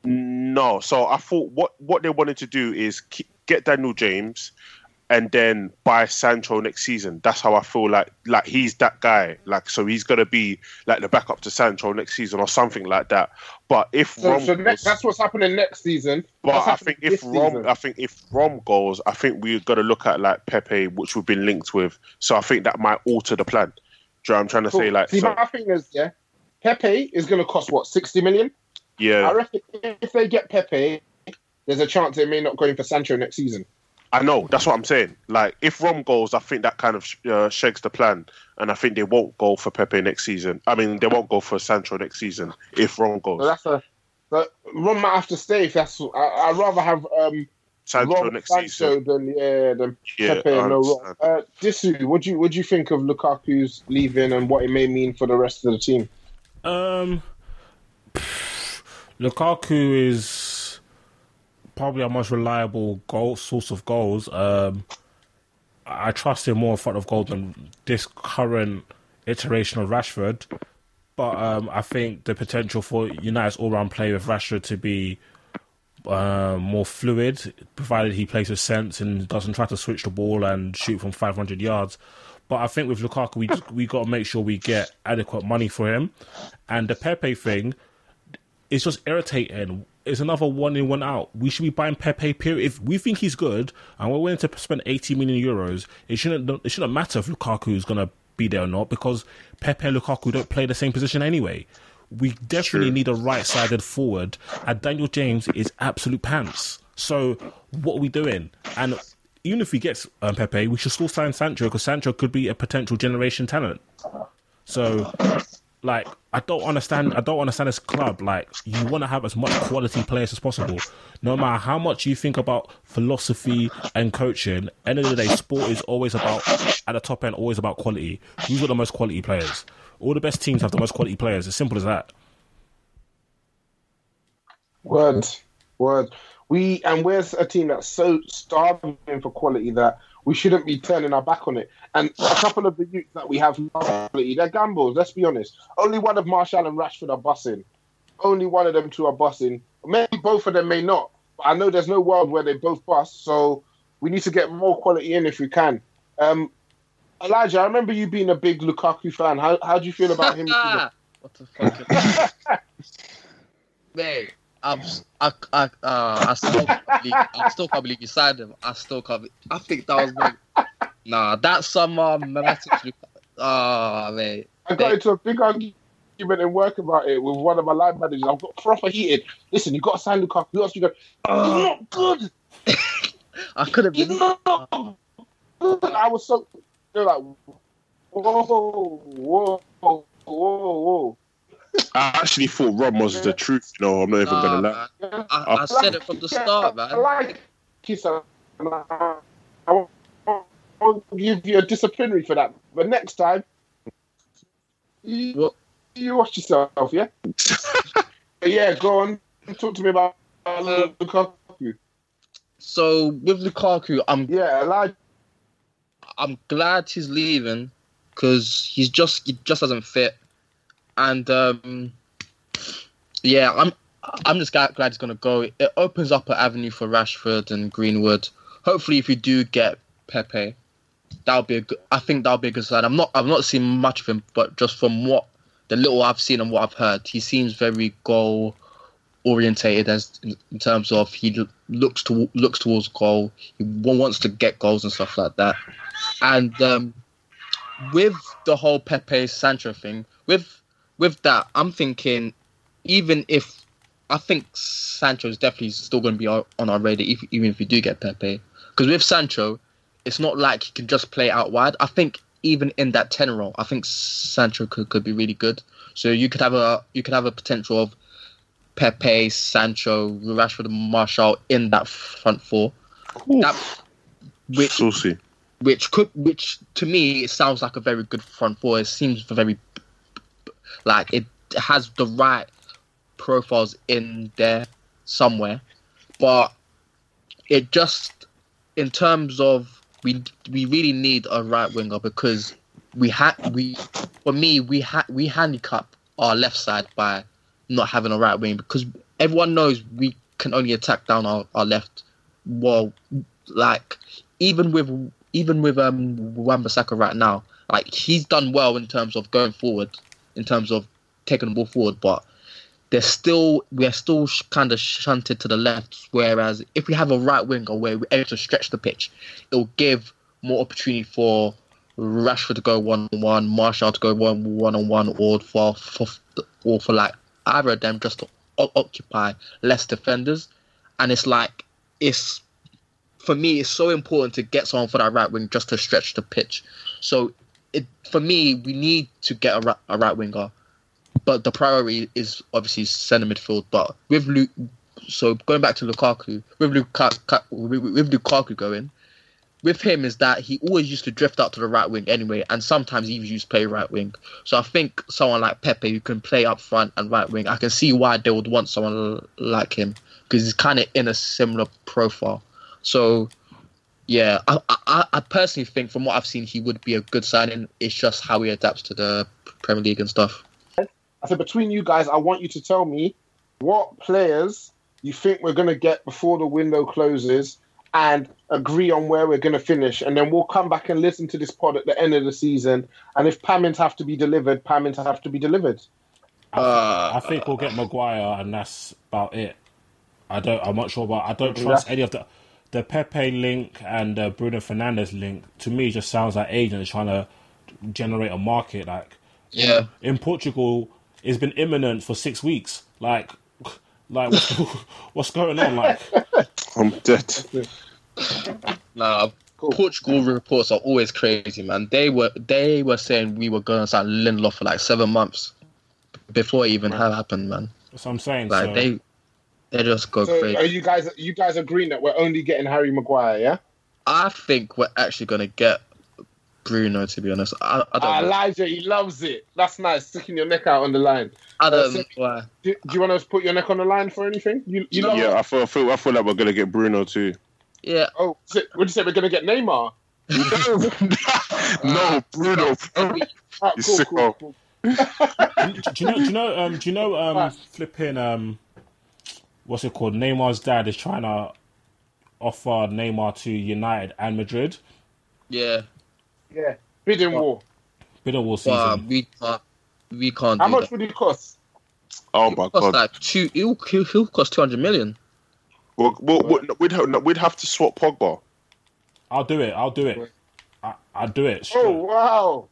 S7: no, so I thought what what they wanted to do is ke- get Daniel James. And then buy Sancho next season. That's how I feel like like he's that guy. Like so he's gonna be like the backup to Sancho next season or something like that. But if
S4: So,
S7: Rom
S4: so
S7: goes-
S4: that's what's happening next season.
S7: But I think if Rom,
S4: season?
S7: I think if Rom goes, I think we've got to look at like Pepe, which we've been linked with. So I think that might alter the plan. Do you know what I'm trying to say? Like,
S4: See,
S7: so,
S4: my thing is, yeah, Pepe is going to cost what sixty million.
S7: Yeah.
S4: I reckon if they get Pepe, there's a chance they may not go in for Sancho next season.
S7: I know. That's what I'm saying. Like, if Rom goes, I think that kind of uh, shakes the plan, and I think they won't go for Pepe next season. I mean, they won't go for Sancho next season if Rom goes.
S4: So that's a. But Ron might have to stay if that's. I, I'd rather have um,
S7: Sancho
S4: Ron
S7: next
S4: Sancho
S7: season.
S4: than yeah than
S7: Yeah,
S4: Pepe and no Ron.
S7: understand.
S4: Uh, Disu, what do you what do you think of Lukaku's leaving and what it may mean for the rest of the team?
S5: Um, Lukaku is probably our most reliable goal source of goals. Um, I trust him more in front of goal than this current iteration of Rashford. But um, I think the potential for United's all-round play with Rashford to be uh, more fluid, provided he plays with sense and doesn't try to switch the ball and shoot from 500 yards. But I think with Lukaku, we just, we got to make sure we get adequate money for him. And the Pepe thing, it's just irritating. It's another one in, one out. We should be buying Pepe. Period. If we think he's good and we're willing to spend 80 million euros, it shouldn't it shouldn't matter if Lukaku is gonna be there or not because Pepe and Lukaku don't play the same position anyway. We definitely
S7: True.
S5: need a right-sided forward, and Daniel James is absolute pants. So what are we doing? And even if we get um, Pepe, we should still sign Sancho because Sancho could be a potential generation talent. So, like, I don't understand. I don't understand this club. Like, you want to have as much quality players as possible, no matter how much you think about philosophy and coaching. End of the day, sport is always about at the top end, always about quality. Who's got the most quality players? All the best teams have the most quality players. As simple as that.
S4: Word, word. We and we're a team that's so starving for quality that we shouldn't be turning our back on it. And a couple of the youths that we have they're gambles. Let's be honest. Only one of Martial and Rashford are bussing. Only one of them two are bussing. Maybe both of them may not. But I know there's no world where they both bust. So we need to get more quality in if we can. Um, Elijah, I remember you being a big Lukaku fan. How how do you feel about him?
S6: what the fuck? Mate, I'm, I, I, uh, I still can't believe, I still can't believe you signed him. I still can't. I think that was big. Nah, that summer, Matic, oh mate.
S4: I got into a big argument in work about it with one of my line managers. I've got proper heated. Listen, you got to sign Lukaku. Who else you go?
S6: Uh,
S4: He's not good.
S6: I could have
S4: He's
S6: been.
S4: not good. I was so. They're like, whoa, whoa, whoa, whoa.
S7: I actually thought Rom was the truth. You know, I'm not even
S6: Nah,
S7: gonna lie.
S6: man. I, I said it from the start,
S4: I
S6: man.
S4: like Kisa. I won't- I won't give you a disciplinary for that. But next time, you,
S6: What?
S4: you watch yourself, yeah? yeah, go on. Talk to me about uh, Lukaku.
S6: So with Lukaku, I'm
S4: Yeah, Elijah.
S6: I'm glad he's leaving because he's just he just doesn't fit, and um, yeah, I'm I'm just glad, he's gonna go. It opens up an avenue for Rashford and Greenwood. Hopefully, if you do get Pepe, that'll be a good. I think that'll be a good sign. I'm not I've not seen much of him, but just from what the little I've seen and what I've heard, he seems very goal orientated as in, in terms of he looks to looks towards goal. He wants to get goals and stuff like that. And um, with the whole Pepe Sancho thing, with with that, I'm thinking even if I think Sancho is definitely still going to be on on our radar, if, even if we do get Pepe, because with Sancho, it's not like he can just play out wide. I think even in that ten role, I think Sancho could, could be really good. So you could have a you could have a potential of Pepe, Sancho, Rashford, and Martial in that front four. That, which
S7: Saucy.
S6: which could which to me it sounds like a very good front four. It seems very like it has the right profiles in there somewhere, but it just in terms of we we really need a right winger because we had we for me we had we handicap our left side by not having a right wing because everyone knows we can only attack down our, our left. Well, like even with even with um Wan-Bissaka right now, like he's done well in terms of going forward, in terms of taking the ball forward, but they're still we're still sh- kind of shunted to the left. Whereas if we have a right winger where we're able to stretch the pitch, it'll give more opportunity for Rashford to go one on one, Martial to go one one on one, or for for or for like either of them just to o- occupy less defenders. And it's like it's for me, it's so important to get someone for that right wing just to stretch the pitch. So it for me, we need to get a, ri- a right winger, but the priority is obviously centre midfield. But with Luke, so going back to Lukaku, with Lukaku, with Lukaku going, with him is that he always used to drift out to the right wing anyway, and sometimes he used to play right wing. So I think someone like Pepe who can play up front and right wing, I can see why they would want someone like him because he's kind of in a similar profile. So yeah, I, I I personally think from what I've seen, he would be a good signing. It's just how he adapts to the Premier League and stuff.
S4: I said, between you guys, I want you to tell me what players you think we're going to get before the window closes and agree on where we're going to finish. And then we'll come back and listen to this pod at the end of the season. And if payments have to be delivered, payments have to be delivered.
S6: Uh,
S5: I think we'll get Maguire, and that's about it. I don't. I'm not sure about. I don't trust any of the the Pepe link and the Bruno Fernandes link. To me, just sounds like agents trying to generate a market. Like
S6: Yeah.
S5: in Portugal, it's been imminent for six weeks. Like, like what's, what's going on? Like,
S7: I'm dead.
S6: Nah, Portugal reports are always crazy, man. They were they were saying we were going to sign Lindelof for like seven months before it even had happened, man.
S5: that's what I'm saying.
S6: Like
S5: so,
S6: they they just go
S4: So
S6: crazy.
S4: are you guys you guys agreeing that we're only getting Harry Maguire, yeah?
S6: I think we're actually gonna get Bruno. To be honest, I, I don't.
S4: Ah,
S6: know.
S4: Elijah, he loves it. That's nice, sticking your neck out on the line.
S6: I don't
S4: uh,
S6: know why.
S4: Do, do you want to put your neck on the line for anything? You, you know,
S7: Yeah, I feel, I feel I feel like we're gonna get Bruno too.
S6: Yeah,
S4: Oh, so- what do you say? We're going to get Neymar?
S7: no, Bruno. You
S4: cool,
S7: sicko.
S4: cool, cool.
S5: do you know? Do you know? Um, do you know? Um, flipping. Um, what's it called? Neymar's dad is trying to offer Neymar to United and Madrid.
S6: Yeah.
S4: Yeah. Bidding but, war.
S5: Bidding war season.
S6: Uh, we, uh, we can't.
S4: How much
S6: that.
S4: would it cost?
S7: Oh it'll
S6: my cost
S7: god!
S6: Like two, he'll, he'll cost two hundred million.
S7: Well, well, right. we'd have, we'd have to swap Pogba.
S5: I'll do it. I'll do it. I, I'll do it.
S4: Oh wow!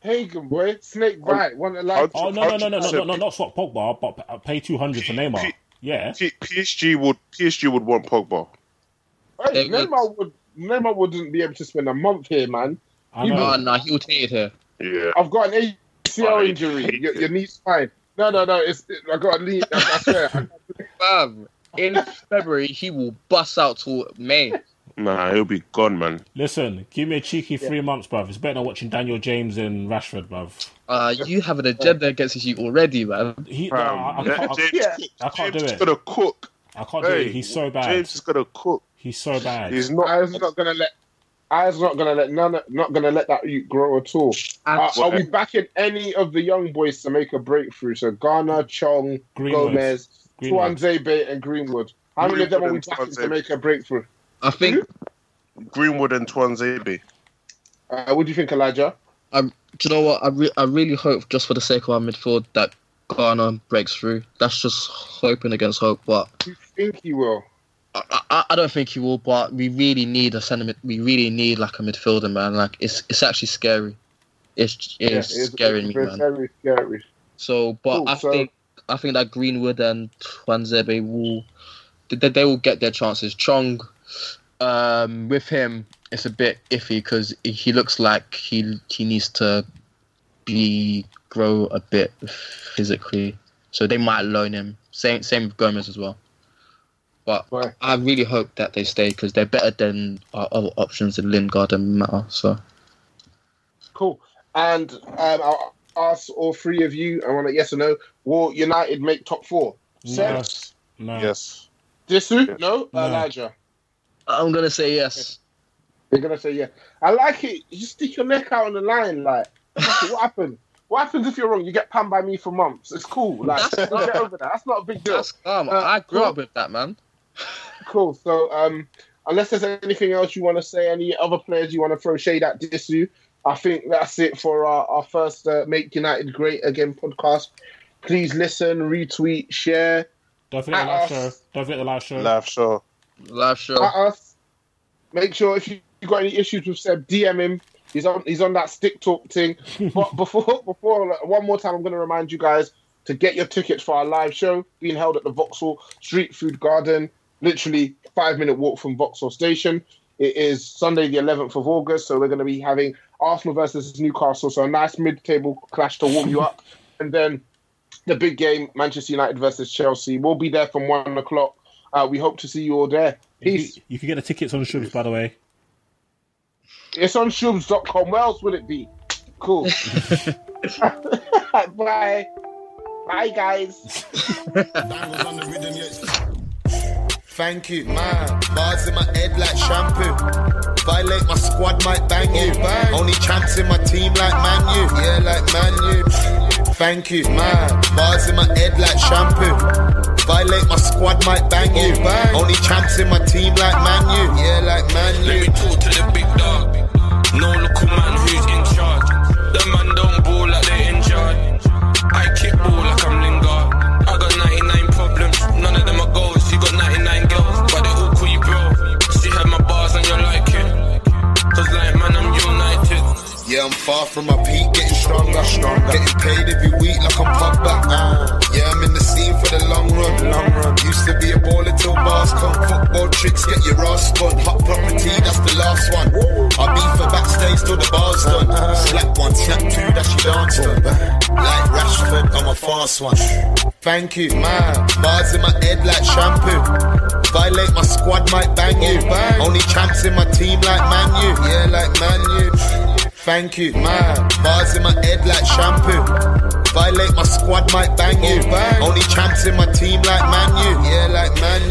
S4: Hagen boy, snake oh, bite, want to like?
S5: Oh no no no no no no not swap Pogba, but pay two hundred for Neymar. Yeah,
S7: P- PSG would PSG would want Pogba.
S4: Hey,
S6: Hey,
S4: Neymar would Neymar wouldn't be able to spend a month here, man.
S5: I
S4: You
S5: know.
S6: Oh, nah, he will take it here.
S7: Yeah.
S4: I've got an ACL
S7: I
S4: injury. Your, your knee's fine. No, no, no. It's I got a knee. I, I swear.
S6: Fam, in February, he will bust out till May.
S7: Nah, he'll be gone, man.
S5: Listen, give me a cheeky three months, bruv. It's better than watching Daniel James and Rashford, bruv.
S6: Uh, you have an agenda against you already, man.
S5: He,
S7: Fam,
S5: I, I
S7: yeah,
S5: can't,
S7: James,
S4: Yeah.
S5: I can't do
S7: James
S5: it.
S7: is gonna cook.
S5: I can't do it. He's so bad.
S7: James is gonna cook.
S5: He's so bad.
S7: He's not.
S4: I was not gonna let. I was not gonna let none. Not gonna let that youth grow at all. Are, are we backing any of the young boys to make a breakthrough? So Garner, Chong,
S5: Greenwood.
S4: Gomes,
S5: Greenwood.
S4: Tuanzebe, and Greenwood. How many of them are we backing to make a breakthrough?
S6: I think.
S7: Greenwood and Tuanzebe.
S4: Uh, what do you think, Elijah?
S6: Um, do you know what? I, re- I really hope, just for the sake of our midfield, that Garner breaks through. That's just hoping against hope. But
S4: Do you think he will?
S6: I, I, I don't think he will. But we really need a centre. mid- We really need like a midfielder, man. Like it's it's actually scary. It's
S4: Yeah,
S6: it's
S4: it's-
S6: scaring
S4: it's
S6: me, man.
S4: Very scary.
S6: So, but
S4: Cool,
S6: I
S4: so-
S6: think I think that Greenwood and Tuanzebe will they, they will get their chances. Chong, um, with him, it's a bit iffy because he looks like he he needs to be grow a bit physically. So they might loan him. Same same with Gomes as well. But
S4: Right.
S6: I really hope that they stay because they're better than our other options in Lingard and Mata. So
S4: Cool. And um, I'll ask all three of you. I want a yes or no. Will United make top four? Seb,
S5: Yes. No.
S7: Yes.
S4: Disu? No?
S5: No.
S4: Elijah?
S6: I'm gonna say yes.
S4: You're gonna say yeah. I like it. You stick your neck out on the line. Like, what happened? What happens if you're wrong? You get panned by me for months. It's cool. Like,
S6: That's
S4: we'll get over that. That's not a big deal.
S6: That's calm.
S4: Uh,
S6: I grew
S4: cool.
S6: up with that, man.
S4: Cool. So, um, unless there's anything else you want to say, any other players you want to throw shade at Disu, I think that's it for our, our first uh, Make United Great Again podcast. Please listen, retweet, share.
S5: Don't forget the
S4: At
S5: live
S4: us.
S5: show. Don't forget the live show.
S7: Live show.
S6: Live show.
S4: At us. Make sure if you you got any issues with Seb, DM him. He's on he's on that stick talk thing. But before before one more time, I'm going to remind you guys to get your tickets for our live show being held at the Vauxhall Street Food Garden. Literally five minute walk from Vauxhall Station. It is Sunday the 11th of August, so we're going to be having Arsenal versus Newcastle. So a nice mid-table clash to warm you up, and then the big game Manchester United versus Chelsea. We'll be there from one o'clock. Uh, we hope to see you all there.
S5: You,
S4: Peace.
S5: can- you can get the tickets on Shubs, by the way.
S4: It's on shubs.com. Where else would it be? Cool. Bye. Bye, guys.
S3: Bangles on the rhythm, yeah. Thank you, man. Bars in my head like shampoo. Violate my squad, might bang you. Only chance in my team like Man U. Yeah, like Man U. Thank you, man. Bars in my head like shampoo. Violate my squad, might bang you. Oh, Only chance in my team like Man U. Yeah, like Man U.
S8: Let me talk to the big dog. No local man who's in charge. The man don't ball like they in charge. I kick ball like I'm Lingard. I got 99 problems, none of them are goals. You got 99 girls, but they all call you bro. See how my bars and you like it. Cause like man, I'm united.
S3: Yeah, I'm far from my peak, getting stronger. stronger. Getting paid every week like I'm Pogba. Uh, yeah, I'm in the scene for the long run. Long run. Used to be a baller till bars come. Football tricks get your ass spun. Hot property, that's the last one. I beat for backstage till the bar's done. Slap one, snap two, that's your dance done. Like Rashford, I'm a fast one. Thank you, man. Bars in my head like shampoo. Violate my squad, might bang you. Only champs in my team like Man U. Yeah, like Man U. Thank you, man. Bars in my head like shampoo. Violate my squad, might bang you. Oh, Only champs in my team like Man U. Yeah, like Man